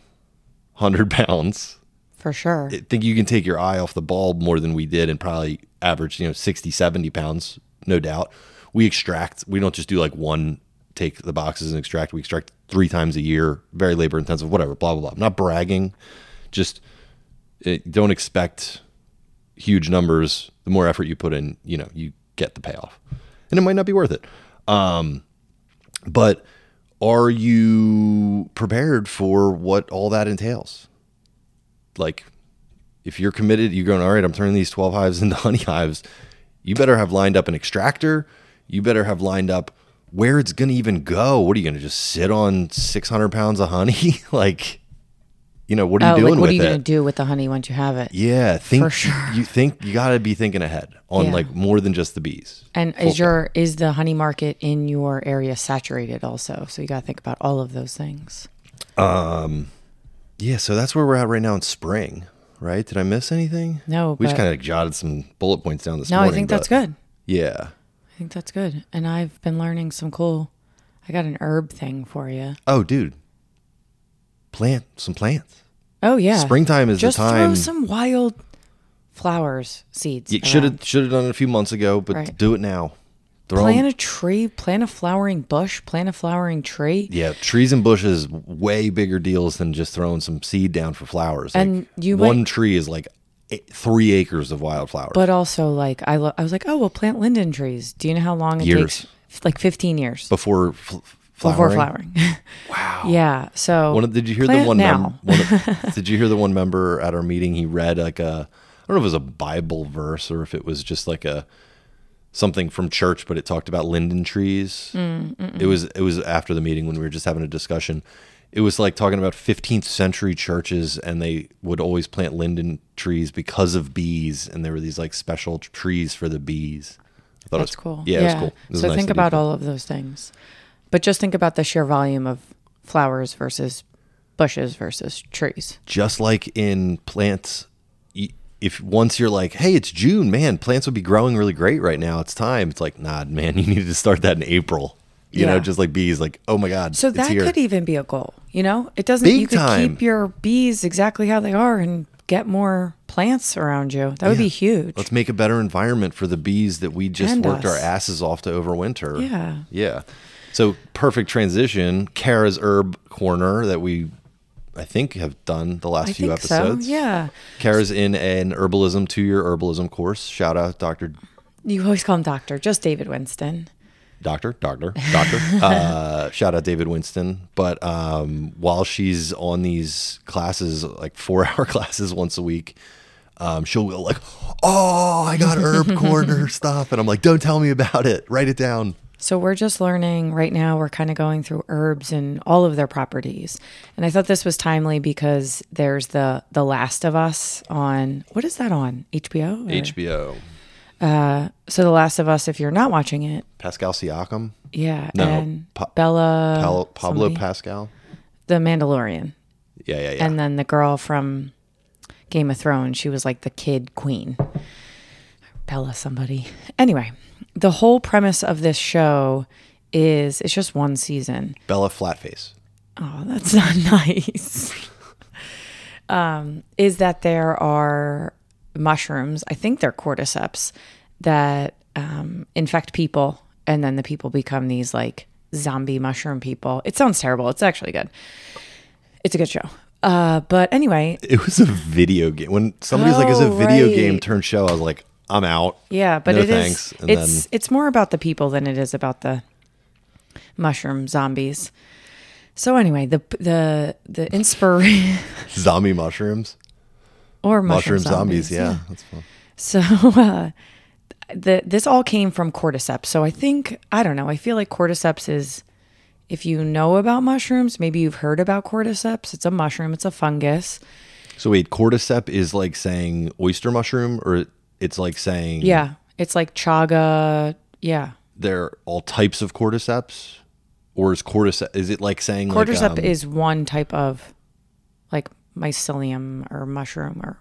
100 pounds. For sure. I think you can take your eye off the ball more than we did and probably average, you know, 60, 70 pounds, no doubt. We extract, we don't just do like one take the boxes and extract. We extract three times a year, very labor intensive, whatever, blah, blah, blah. I'm not bragging. Just eh, don't expect huge numbers. The more effort you put in, you know, you get the payoff. And it might not be worth it. Um, but are you prepared for what all that entails? Like, if you're committed, you're going, all right, I'm turning these 12 hives *laughs* into honey hives. You better have lined up an extractor. You better have lined up where it's going to even go. What are you going to just sit on 600 pounds of honey? *laughs* like, you know, what are you oh, doing like what are you gonna do with the honey once you have it? Yeah, think For sure. *laughs* you think you got to be thinking ahead on Yeah. like more than just the bees. And Full is your is the honey market in your area saturated also? So you got to think about all of those things. Um, Yeah, so that's where we're at right now in spring, right? Did I miss anything? No, we just kind of jotted some bullet points down this No, morning. I think that's good. Yeah. I think that's good. And I've been learning some cool. I got an herb thing for you. Oh, dude, plant some plants. Oh yeah, Springtime is Just the time. throw some wild flowers seeds. You should have should have done it a few months ago, but Right. do it now. Throw plant a tree, plant a flowering bush, plant a flowering tree. yeah, trees and bushes way bigger deals than just throwing some seed down for flowers. Like, And you one might- tree is like eight, three acres of wildflowers. But also, like I, lo- I was like, oh, we'll plant linden trees. Do you know how long it Years. takes? Like fifteen years before fl- before flowering. flowering. *laughs* Wow. yeah. So One of, did you hear the one, mem- one of- *laughs* did you hear the one member at our meeting? He read like a I don't know if it was a Bible verse or if it was just like a something from church, but it talked about linden trees. Mm, it was it was after the meeting when we were just having a discussion. It was like talking about 15th century churches, and they would always plant linden trees because of bees, and there were these like special t- trees for the bees. I thought it That's was cool. Yeah, it was cool. It was so nice think about all of those things, but just think about the sheer volume of flowers versus bushes versus trees. just like in plants if once you're like hey it's june man plants would be growing really great right now it's time it's like nah man you *laughs* needed to start that in april you know just like bees like oh my god So that here. could even be a goal. You know, it doesn't. Big you could time. keep your bees exactly how they are and get more plants around you. That would be huge. let's make a better environment for the bees that we just And worked our asses off to overwinter Yeah. yeah so perfect transition kara's herb corner that we i think have done the last I few episodes so. Yeah. kara's in an herbalism two-year herbalism course shout out dr You always call him doctor, just David Winston. doctor, doctor, doctor. *laughs* uh, shout out David Winston. But um, while she's on these classes, like four *laughs* hour classes once a week, um, she'll go like, "Oh, I got herb *laughs* corner stuff," and I'm like, "Don't tell me about it. Write it down." So we're just learning right now. We're kind of going through herbs and all of their properties. And I thought this was timely because there's the The Last of Us on what is that on HBO? or- HBO. Uh, so The Last of Us, if you're not watching it, Pascal Siakam, yeah, No, and Pa- Bella Pal- Pablo somebody. Pascal. the Mandalorian, Yeah, yeah, yeah. and then the girl from Game of Thrones. She was like the kid queen. Bella somebody. Anyway, the whole premise of this show is it's just one season. Bella Flatface. Oh, that's *laughs* not nice. um, is that there are mushrooms, I think they're cordyceps, that um, infect people, and then the people become these like zombie mushroom people. It sounds terrible. It's actually good. It's a good show. Uh, but anyway, It was a video game. When somebody's like, "Is a Oh, video right. game turned show?" I was like, "I'm out." yeah, but No it is. It's then- it's more about the people than it is about the mushroom zombies. So anyway, the the the inspiration *laughs* Zombie mushrooms, or mushroom, mushroom zombies. zombies, Yeah, that's fun. So uh, the this all came from cordyceps. So I think I don't know. I feel like cordyceps is if you know about mushrooms, maybe you've heard about cordyceps. It's a mushroom. It's a fungus. So wait, cordyceps is like saying oyster mushroom, or it's like saying Yeah, it's like chaga. Yeah, they're all types of cordyceps, or is cordyceps is it like saying cordyceps like, um, is one type of like mycelium or mushroom or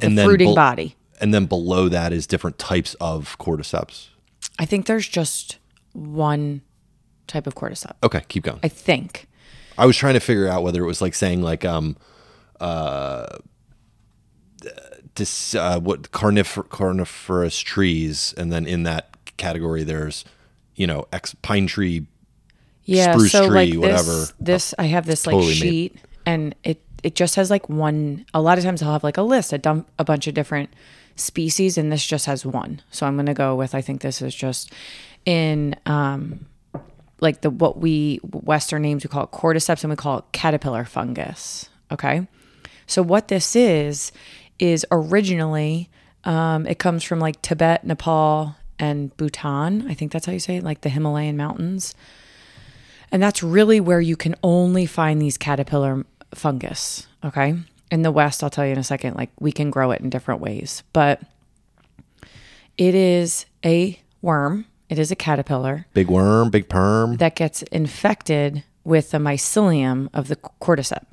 the fruiting bel- body. And then below that is different types of cordyceps. I think there's just one type of cordyceps. Okay, keep going. I think. I was trying to figure out whether it was like saying like um uh this uh what carnifer- carnivorous trees and then in that category there's you know ex pine tree Yeah, spruce so tree, like whatever. this, this I have this like Totally made- sheet, and it it just has like one. A lot of times I'll have like a list, a dump, a bunch of different species, and this just has one. So I'm gonna go with. I think this is just in um like the what we Western names we call it cordyceps, and we call it caterpillar fungus. Okay, so what this is is originally um, it comes from like Tibet, Nepal, and Bhutan. I think that's how you say it, like the Himalayan mountains. And that's really where you can only find these caterpillar fungus. Okay. In the West, I'll tell you in a second, like we can grow it in different ways, but it is a worm, it is a caterpillar big worm big perm that gets infected with the mycelium of the cordyceps.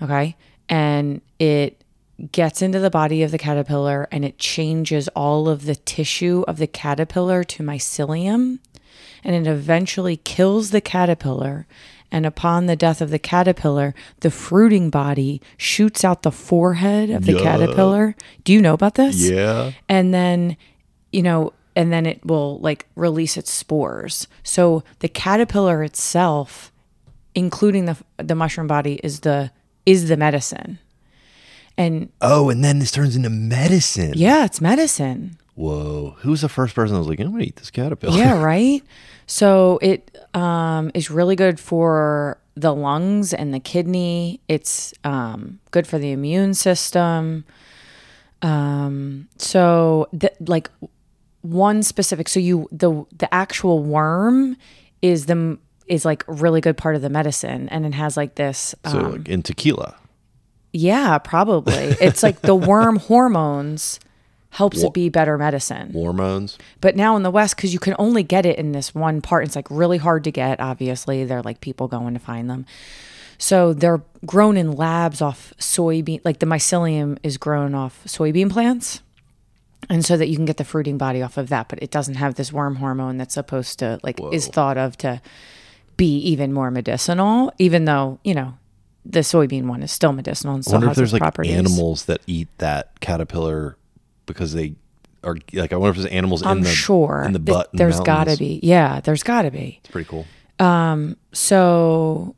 Okay. And it gets into the body of the caterpillar and it changes all of the tissue of the caterpillar to mycelium. And it eventually kills the caterpillar. And upon the death of the caterpillar, the fruiting body shoots out the forehead of the Yeah. caterpillar. Do you know about this? yeah and then you know and then it will like release its spores so the caterpillar itself including the the mushroom body is the is the medicine and oh and then this turns into medicine. Yeah it's medicine. Whoa. Who was the first person that was like i'm gonna eat this caterpillar yeah *laughs* right? So it um is really good for the lungs and the kidney. It's um good for the immune system. Um so the, like one specific so you the the actual worm is the is like really good part of the medicine. And it has like this so um, like in tequila yeah probably it's like the *laughs* worm hormones helps it be better medicine hormones but now in the West, because you can only get it in this one part, it's like really hard to get. Obviously, they're like people going to find them. So they're grown in labs off soybean, like the mycelium is grown off soybean plants. And so that you can get the fruiting body off of that, but it doesn't have this worm hormone that's supposed to, like, is thought of to be even more medicinal, even though, you know, the soybean one is still medicinal and I still wonder if there's like properties. animals that eat that caterpillar because they are like I wonder if there's animals I'm in the sure in the butt. the there's got to be. Yeah, there's got to be. It's pretty cool. Um, so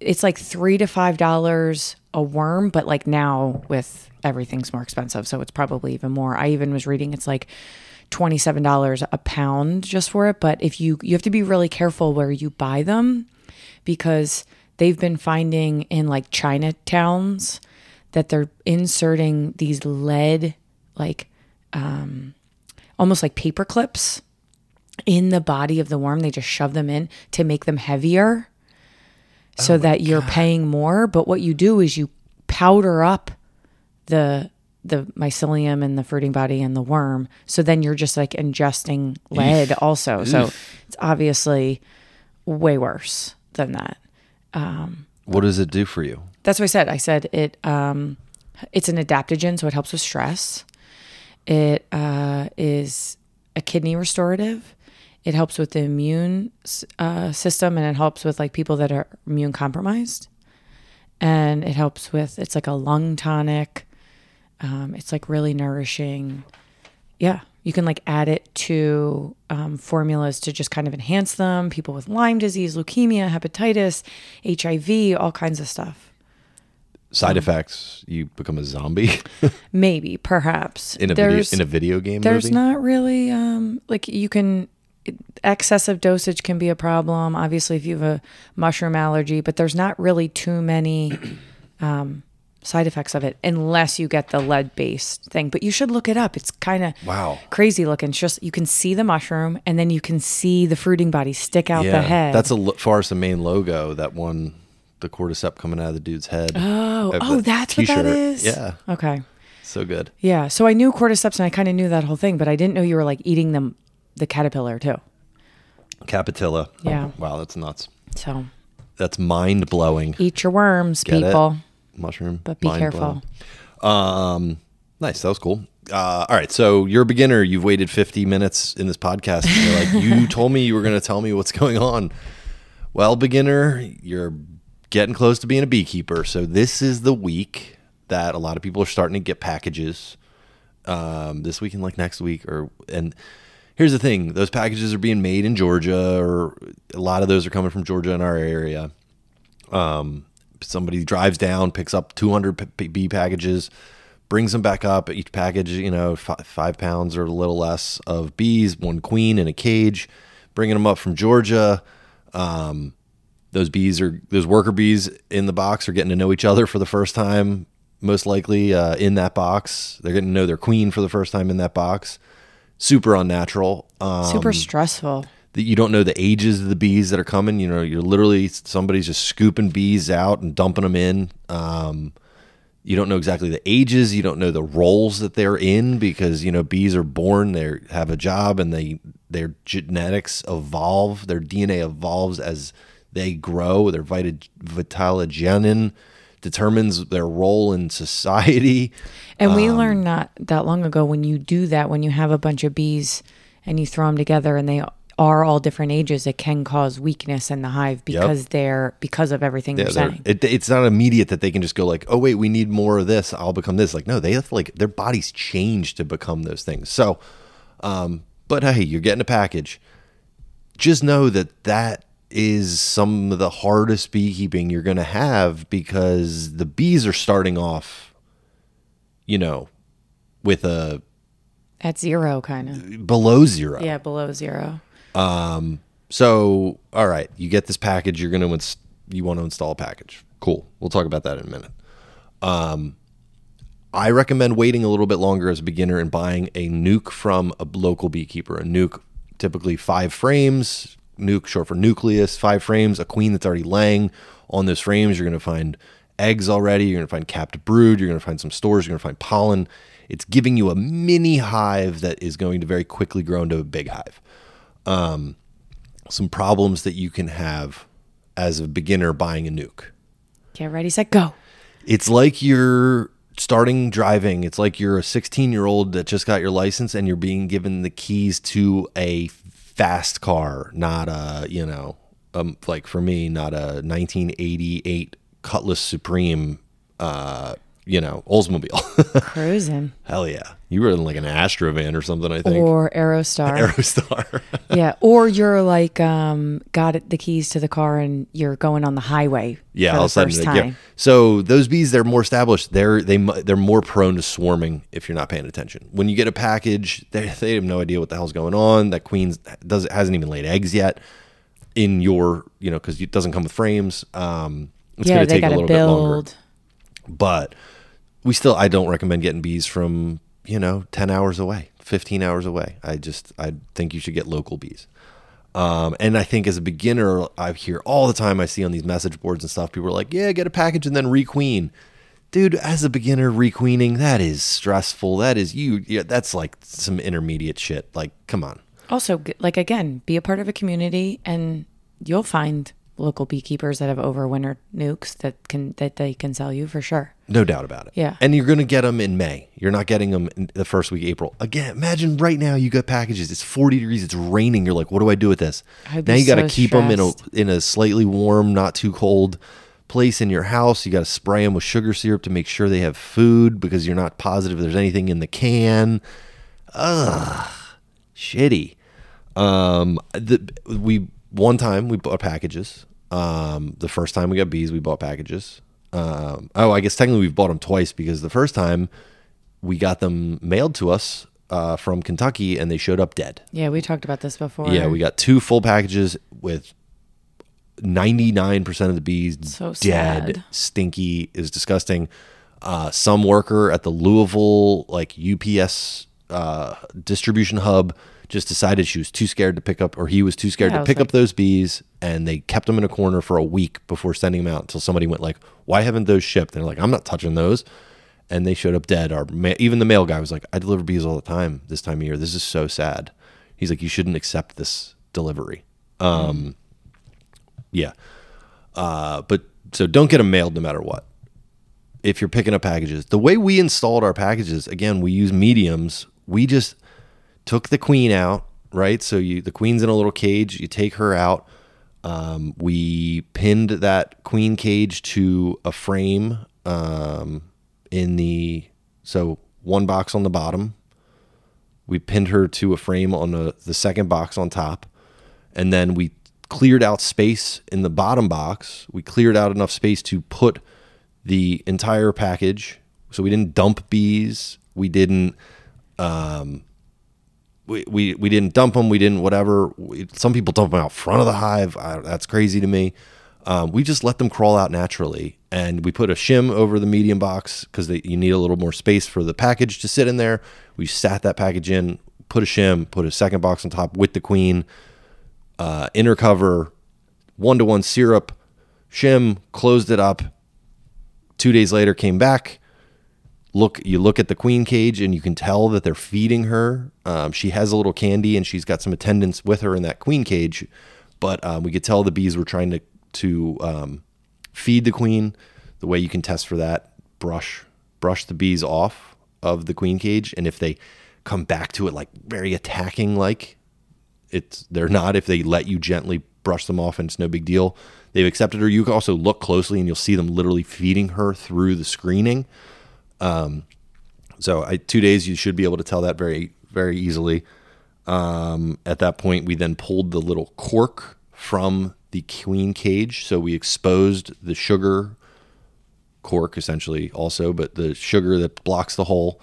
it's like three to five dollars a worm, but like now with everything's more expensive, so it's probably even more. I even was reading it's like twenty seven dollars a pound just for it. But if you you have to be really careful where you buy them because they've been finding in like Chinatowns that they're inserting these lead like um almost like paper clips in the body of the worm. They just shove them in to make them heavier so that you're paying more. But what you do is you powder up the the mycelium and the fruiting body and the worm. So then you're just like ingesting lead also. So it's obviously way worse than that. What does it do for you? That's what I said. I said it. Um, it's an adaptogen, so it helps with stress. It uh, is a kidney restorative. It helps with the immune uh, system, and it helps with like people that are immune compromised. And it helps with. It's like a lung tonic. Um, it's like really nourishing. Yeah, you can like add it to um, formulas to just kind of enhance them. People with Lyme disease, leukemia, hepatitis, HIV, all kinds of stuff. Side effects: you become a zombie *laughs* Maybe, perhaps. in a video in a video game there's movie. not really um like you can excessive dosage can be a problem. Obviously, if you have a mushroom allergy, but there's not really too many *clears throat* um, side effects of it unless you get the lead based thing. But you should look it up. It's kind of Wow. crazy looking. It's just you can see the mushroom and then you can see the fruiting body stick out the head. that's a lo- far as the main logo. That one, the cordyceps coming out of the dude's head. oh of oh the that's what that is. Yeah, Okay. so good. Yeah. So I knew cordyceps and I kind of knew that whole thing, but I didn't know you were like eating them the caterpillar too. Capitilla. Yeah. Wow, that's nuts. So That's mind blowing. eat your worms, Get it? people. Mushroom. But be careful. Um, nice. That was cool. Uh, all right. So you're a beginner. You've waited 50 minutes in this podcast. You're like, you *laughs* told me you were going to tell me what's going on. Well, beginner, you're getting close to being a beekeeper. So this is the week that a lot of people are starting to get packages. Um, this week and like next week, or and here's the thing: those packages are being made in Georgia, or a lot of those are coming from Georgia in our area um, somebody drives down, picks up 200 p- bee packages, brings them back up. Each package, you know, f- five pounds or a little less of bees, one queen in a cage, bringing them up from Georgia. Um, those bees are those worker bees in the box are getting to know each other for the first time, most likely uh, in that box. They're getting to know their queen for the first time in that box. Super unnatural. Um, Super stressful. That you don't know the ages of the bees that are coming. You know, you're literally somebody's just scooping bees out and dumping them in. Um, you don't know exactly the ages. You don't know the roles that they're in because you know bees are born. They have a job and they their genetics evolve. Their DNA evolves as they grow. Their vita, vitellogenin determines their role in society. And Um, we learned not that long ago when you do that, when you have a bunch of bees and you throw them together and they are all different ages, it can cause weakness in the hive because they're because of everything Yeah, you're they're- saying. it, it's not immediate that they can just go like, oh wait, we need more of this. I'll become this. Like no, they have to like their bodies change to become those things. So, um, but hey, you're getting a package. Just know that that is some of the hardest beekeeping you're going to have because the bees are starting off, you know, with a At zero, kind of. below zero. Yeah, below zero. So, all right, you get this package. You're going to you want to install a package. Cool. We'll talk about that in a minute. Um, I recommend waiting a little bit longer as a beginner and buying a nuke from a local beekeeper. A nuke, typically five frames. Nuke, short for nucleus, five frames. A queen that's already laying on those frames. You're going to find eggs already. You're going to find capped brood. You're going to find some stores. You're going to find pollen. It's giving you a mini hive that is going to very quickly grow into a big hive some problems that you can have as a beginner buying a nuke. Get ready, set, go. It's like you're starting driving. It's like you're a 16 year old that just got your license and you're being given the keys to a fast car, not a, you know, um, like for me, not a 1988 Cutlass Supreme, uh, you know, Oldsmobile. *laughs* Cruising. Hell yeah. You were in like an Astrovan or something, I think. Or Aerostar. *laughs* Aerostar. *laughs* yeah. Or you're like, um, got the keys to the car and you're going on the highway Yeah, all of a sudden, like, yeah. So those bees, they're more established. They're they they're more prone to swarming if you're not paying attention. When you get a package, they they have no idea what the hell's going on. That queen does hasn't even laid eggs yet in your you know because it doesn't come with frames. Um, it's yeah, going to take a little bit longer. But we still, I don't recommend getting bees from you know ten hours away, fifteen hours away. I just I think you should get local bees. Um, and I think as a beginner, I hear all the time I see on these message boards and stuff, people are like, yeah, get a package and then requeen. Dude, as a beginner, requeening, that is stressful. That is you, yeah, that's like some intermediate shit. Like, come on. Also, like again, be a part of a community, and you'll find local beekeepers that have overwintered nukes that can that they can sell you for sure. No doubt about it. Yeah. And you're going to get them in May. You're not getting them in the first week of April. Again, imagine right now you got packages. It's 40 degrees. It's raining. You're like, what do I do with this? Now you got to so keep them in a in a slightly warm, not too cold place in your house. You got to spray them with sugar syrup to make sure they have food because you're not positive there's anything in the can. Ugh, shitty. Um, the, we one time we bought packages. Um, the first time we got bees, we bought packages. Um, oh, I guess technically we've bought them twice because the first time we got them mailed to us uh, from Kentucky and they showed up dead. Yeah, we talked about this before. Yeah, we got two full packages with 99% of the bees So dead, sad. stinky, is disgusting. Uh, some worker at the Louisville like UPS uh, distribution hub just decided she was too scared to pick up, or he was too scared Yeah, to pick up those bees, and they kept them in a corner for a week before sending them out until somebody went like, "Why haven't those shipped?" And they're like, "I'm not touching those." And they showed up dead. Or ma- even the mail guy was like, "I deliver bees all the time this time of year. This is so sad." He's like, "You shouldn't accept this delivery." Um, yeah. Uh, but so don't get them mailed no matter what. if you're picking up packages. The way we installed our packages, again, we use mediums. We just took the queen out, right? So you the queen's in a little cage. You take her out. Um, we pinned that queen cage to a frame um, in the so one box on the bottom. We pinned her to a frame on the, the second box on top, and then we cleared out space in the bottom box. We cleared out enough space to put the entire package. So we didn't dump bees. We didn't. Um, we, we, we didn't dump them. We didn't whatever. We, some people dump them out front of the hive. I, that's crazy to me. Um, we just let them crawl out naturally, and we put a shim over the medium box because you need a little more space for the package to sit in there. We sat that package in, put a shim, put a second box on top with the queen, uh, inner cover, one to one syrup, shim, closed it up. Two days later, came back. Look, you look at the queen cage, and you can tell that they're feeding her. Um, she has a little candy, and she's got some attendants with her in that queen cage. But um, we could tell the bees were trying to to um, feed the queen. The way you can test for that, brush brush the bees off of the queen cage, and if they come back to it like very attacking like, it's they're not. If they let you gently brush them off, and it's no big deal. They've accepted her. You can also look closely, and you'll see them literally feeding her through the screening. Um, so I, two days, you should be able to tell that very very easily. Um, at that point, we then pulled the little cork from the queen cage. So we exposed the sugar cork essentially also, but the sugar that blocks the hole.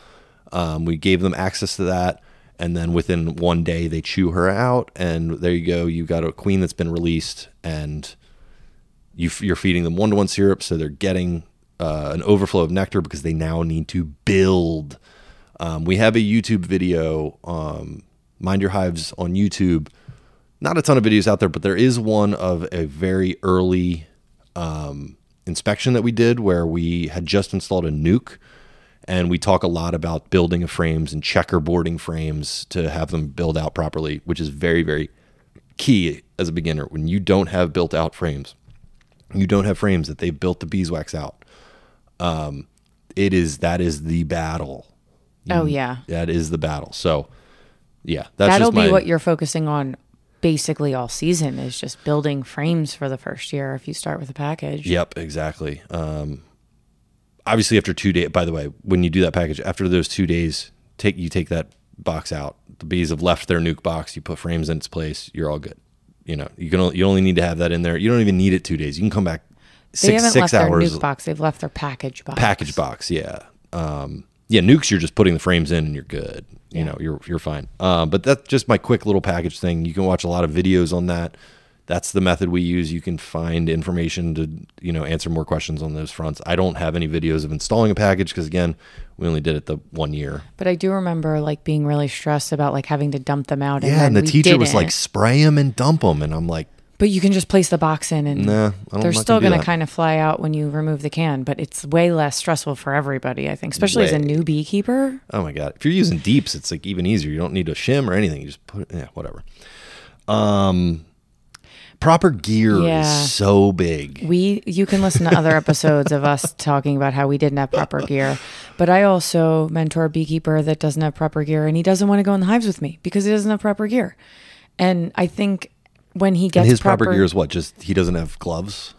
Um, we gave them access to that. And then within one day, they chew her out. And there you go. You've got a queen that's been released and you, are feeding them one to one syrup. So they're getting uh, an overflow of nectar because they now need to build. Um, we have a YouTube video, um, Mind Your Hives on YouTube not a ton of videos out there, but there is one of a very early um, inspection that we did where we had just installed a nuke. And we talk a lot about building of frames and checkerboarding frames to have them build out properly, which is very, very key as a beginner. When you don't have built out frames, you don't have frames that they've built the beeswax out. Um, it is that is the battle. Oh yeah, that is the battle. So yeah, that's that'll be my, what you're focusing on basically all season is just building frames for the first year if you start with a package. Yep, exactly. Um, obviously, after two days, by the way, when you do that package, after those two days, take you take that box out. The bees have left their nuke box. You put frames in its place. You're all good. You know, you can only, you only need to have that in there. You don't even need it two days. You can come back six haven't six left hours. Their nuke box. They've left their package box. Package box, yeah. Um, yeah, nukes. You're just putting the frames in and you're good you know you're you're fine. Um, but that's just my quick little package thing. You can watch a lot of videos on that. That's the method we use. You can find information to you know answer more questions on those fronts. I don't have any videos of installing a package because again, we only did it the one year. But I do remember like being really stressed about like having to dump them out. Yeah, and, and the teacher didn't. was like, "Spray them and dump them," and I'm like, but you can just place the box in and nah, they're still going to kind of fly out when you remove the can, but it's way less stressful for everybody, I think, especially as a new beekeeper. Oh my God. If you're using deeps, it's like even easier. You don't need a shim or anything. You just put it, yeah, whatever. Um, proper gear yeah. is so big. We you can listen to other *laughs* episodes of us talking about how we didn't have proper gear. But I also mentor a beekeeper that doesn't have proper gear and he doesn't want to go in the hives with me because he doesn't have proper gear. And I think when he gets and his proper, proper gear is what? Just he doesn't have gloves.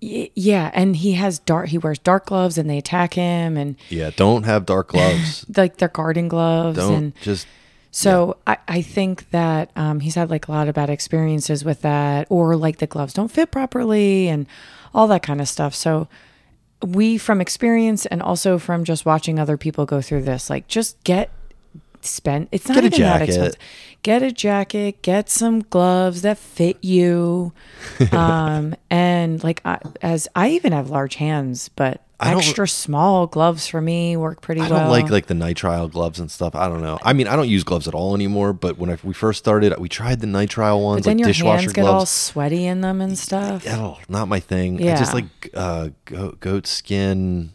yeah, and he has dark. He wears dark gloves, and they attack him. And yeah, don't have dark gloves. *laughs* like they're garden gloves. Don't and just. So yeah. I, I think that um, he's had like a lot of bad experiences with that, or like the gloves don't fit properly, and all that kind of stuff. So we, from experience, and also from just watching other people go through this, like just get spend. It's not get even that expensive. Get a jacket. Get some gloves that fit you. *laughs* um, and like I, as I even have large hands, but extra small gloves for me work pretty well. I don't like like the nitrile gloves and stuff. I don't know. I mean, I don't use gloves at all anymore. But when I, we first started, we tried the nitrile ones, but then like your dishwasher hands gloves. get all sweaty in them and stuff. Oh, not my thing. Yeah. I just like uh, goat, goat skin,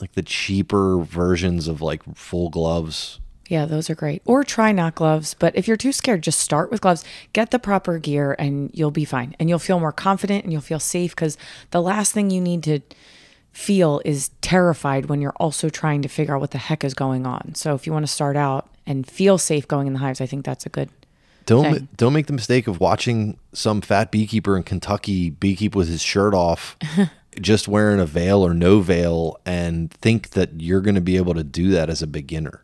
like the cheaper versions of like full gloves. Yeah, those are great. Or try not gloves. But if you're too scared, just start with gloves. Get the proper gear and you'll be fine. And you'll feel more confident and you'll feel safe because the last thing you need to feel is terrified when you're also trying to figure out what the heck is going on. So if you want to start out and feel safe going in the hives, I think that's a good. Don't ma- don't make the mistake of watching some fat beekeeper in Kentucky beekeep with his shirt off, *laughs* just wearing a veil or no veil, and think that you're going to be able to do that as a beginner.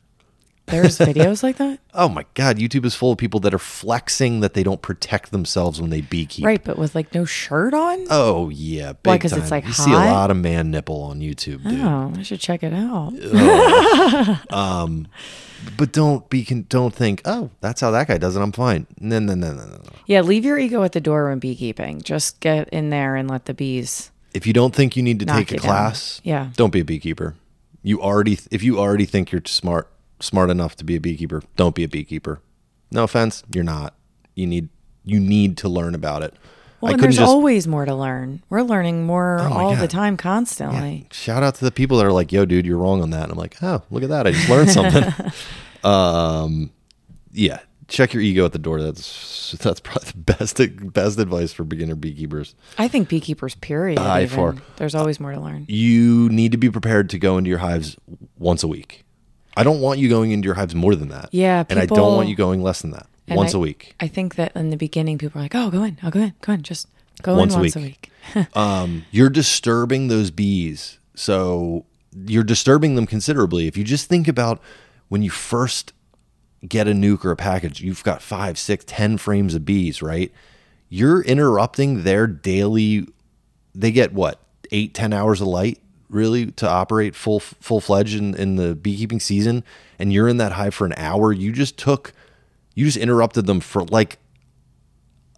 There's videos like that, *laughs* Oh my God, YouTube is full of people that are flexing that they don't protect themselves when they beekeep. right? But with like no shirt on. Oh yeah, big Why, 'cause it's, time. like, you see a hot? lot of man nipple on YouTube, dude. Oh, I should check it out. *laughs* *laughs* um, But don't be con- don't think, oh, that's how that guy does it. I'm fine. No, no, no, no, no. no. Yeah, leave your ego at the door when beekeeping. Just get in there and let the bees. If you don't think you need to Knock take a you down. class, Yeah. don't be a beekeeper. You already if you already think you're smart smart enough to be a beekeeper, don't be a beekeeper. No offense, you're not. You need you need to learn about it. Well, and there's always more to learn. We're learning more Oh all the time, constantly. shout out to the people that are like, "Yo, dude, you're wrong on that." And I'm like, "Oh, look at that! I just learned something." *laughs* um, yeah, check your ego at the door. That's that's probably the best best advice for beginner beekeepers. I think beekeepers, period. By even, far. There's always more to learn. You need to be prepared to go into your hives once a week. I don't want you going into your hives more than that. Yeah, and I don't want you going less than that. Once I- a week. I think that in the beginning, people are like, "Oh, go in, oh, go in, go in, just go Once a in once week. a week." *laughs* um, you're disturbing those bees. So you're disturbing them considerably. If you just think about when you first get a nuc or a package, you've got five, six, ten frames of bees, right? You're interrupting their daily. They get what eight, ten hours of light really to operate full full fledged in, in the beekeeping season, and you're in that hive for an hour. You just took, you just interrupted them for like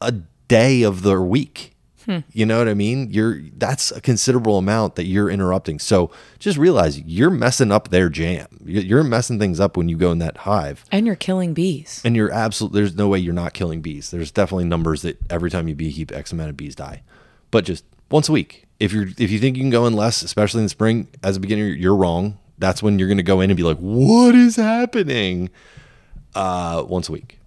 a day of their week. Hmm. You know what I mean? You're that's a considerable amount that you're interrupting. So just realize you're messing up their jam. You- You're messing things up when you go in that hive, and you're killing bees. and you're absolutely there's no way you're not killing bees. There's definitely numbers that every time you beekeep, X amount of bees die, but just once a week. If you're if you think you can go in less, especially in the spring, as a beginner, you're wrong. That's when you're going to go in and be like, "What is happening?" Uh, once a week.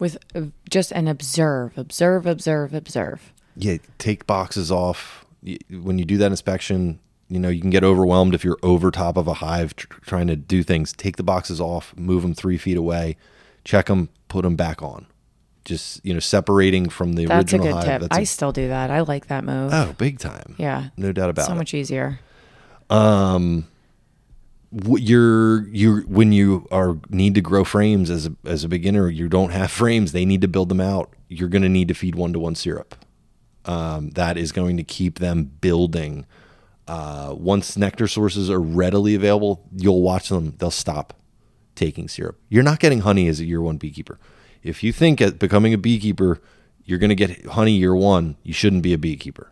with uh, just an observe, observe, observe, observe. yeah, take boxes off. When you do that inspection, you know, you can get overwhelmed if you're over top of a hive tr- trying to do things. Take the boxes off, move them three feet away, check them, put them back on. Just, you know, separating from the That's a original good hive. tip. That's I a- still do that. I like that move. oh, big time. yeah, No doubt about so it. So much easier. Um, you're you when you are need to grow frames as a, as a beginner you don't have *laughs* frames they need to build them out you're going to need to feed one to one syrup um, that is going to keep them building uh, once nectar sources are readily available you'll watch them they'll stop taking syrup you're not getting honey as a year one beekeeper if you think at becoming a beekeeper you're going to get honey year one you shouldn't be a beekeeper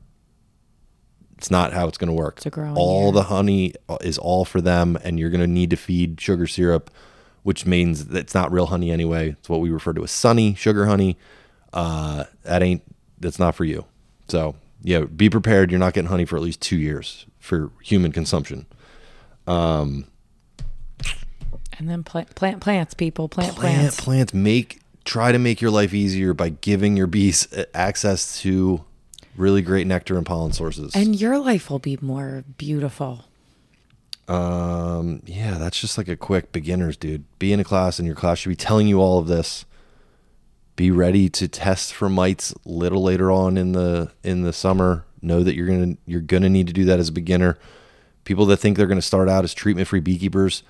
it's not how it's going to work. It's a growing all year. the honey is all for them, and you're going to need to feed sugar syrup, which means that it's not real honey anyway. It's what we refer to as sunny sugar honey. Uh, that ain't that's not for you. So yeah, be prepared. You're not getting honey for at least two years for human consumption. Um, And then plant, plant plants, people, plant, Plant plants. plants make try to make your life easier by giving your bees access to really great nectar and pollen sources. and your life will be more beautiful. Um, yeah, that's just like a quick beginners, dude. Be in a class, and your class should be telling you all of this. Be ready to test for mites a little later on in the in the summer. Know that you're gonna you're gonna need to do that as a beginner. People that think they're gonna start out as treatment free beekeepers,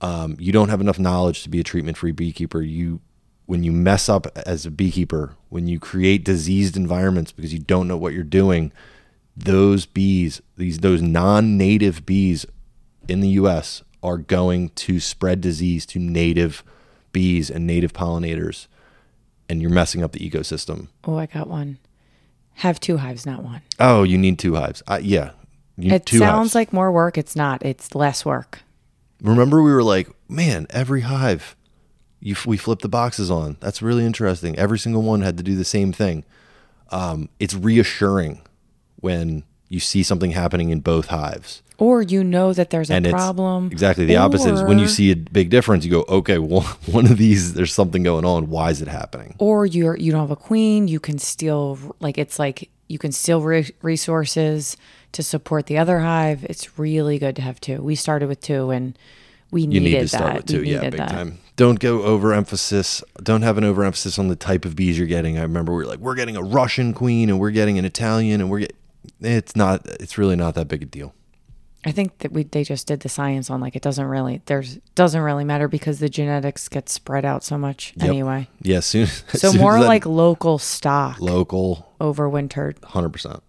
um, you don't have enough knowledge to be a treatment free beekeeper. You when you mess up as a beekeeper, when you create diseased environments because you don't know what you're doing, those bees, these those non-native bees in the US are going to spread disease to native bees and native pollinators and you're messing up the ecosystem. Oh, I got one. Have two hives, not one. Oh, you need two hives. Uh, yeah. You It two sounds hives. like more work. It's not. It's less work. Remember we were like, man, every hive you we flipped the boxes on. That's really interesting. Every single one had to do the same thing. Um, it's reassuring when you see something happening in both hives. Or you know that there's a and problem. exactly the opposite is when you see a big difference you go okay *laughs* well one of these there's something going on why is it happening or you're you don't have a queen. You can still like it's like you can steal re- resources to support the other hive. It's really good to have two. We started with two, and we needed that. You needed need to start that. with two, we yeah, big that. time. Don't go overemphasis. Don't have an overemphasis on the type of bees you're getting. I remember we were like, we're getting a Russian queen, and we're getting an Italian, and we're get. It's not. It's really not that big a deal. I think that we they just did the science on like it doesn't really there's doesn't really matter because the genetics get spread out so much Yep. anyway. Yeah, soon. *laughs* So soon more like local stock local, overwintered hundred percent.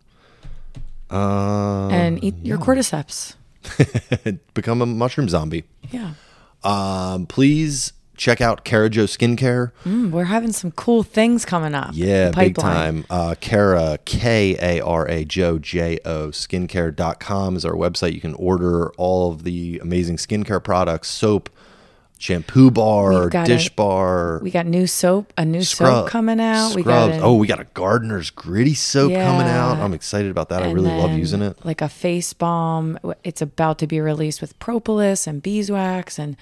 And eat your cordyceps. *laughs* become a mushroom zombie. Yeah. Um, please check out Kara Jo Skincare. Mm, we're having some cool things coming up. Yeah, big time. Uh, Kara, K A R A, Jo, J O, skincare.com is our website. You can order all of the amazing skincare products, soap, shampoo bar, dish a- bar, We got new soap, a new scrub- soap coming out. We scrubs. got an- oh, we got a Gardener's Gritty soap coming out. I'm excited about that. I really love using it. Like a face balm. It's about to be released with propolis and beeswax and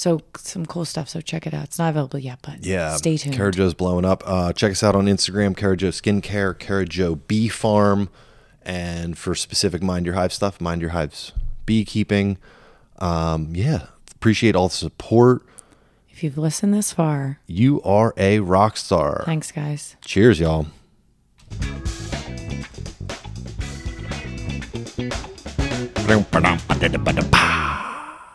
so some cool stuff. So check it out. It's not available yet, but Yeah, stay tuned. Kara Jo's blowing up. Uh, check us out on Instagram, Kara Jo Skincare, Kara Jo Bee Farm, and for specific Mind Your Hive stuff, Mind Your Hive's beekeeping. Um, yeah, appreciate all the support. if you've listened this far, You are a rock star. thanks guys. Cheers, y'all. Ba-dum-ba-dum-ba-da-ba-da-ba.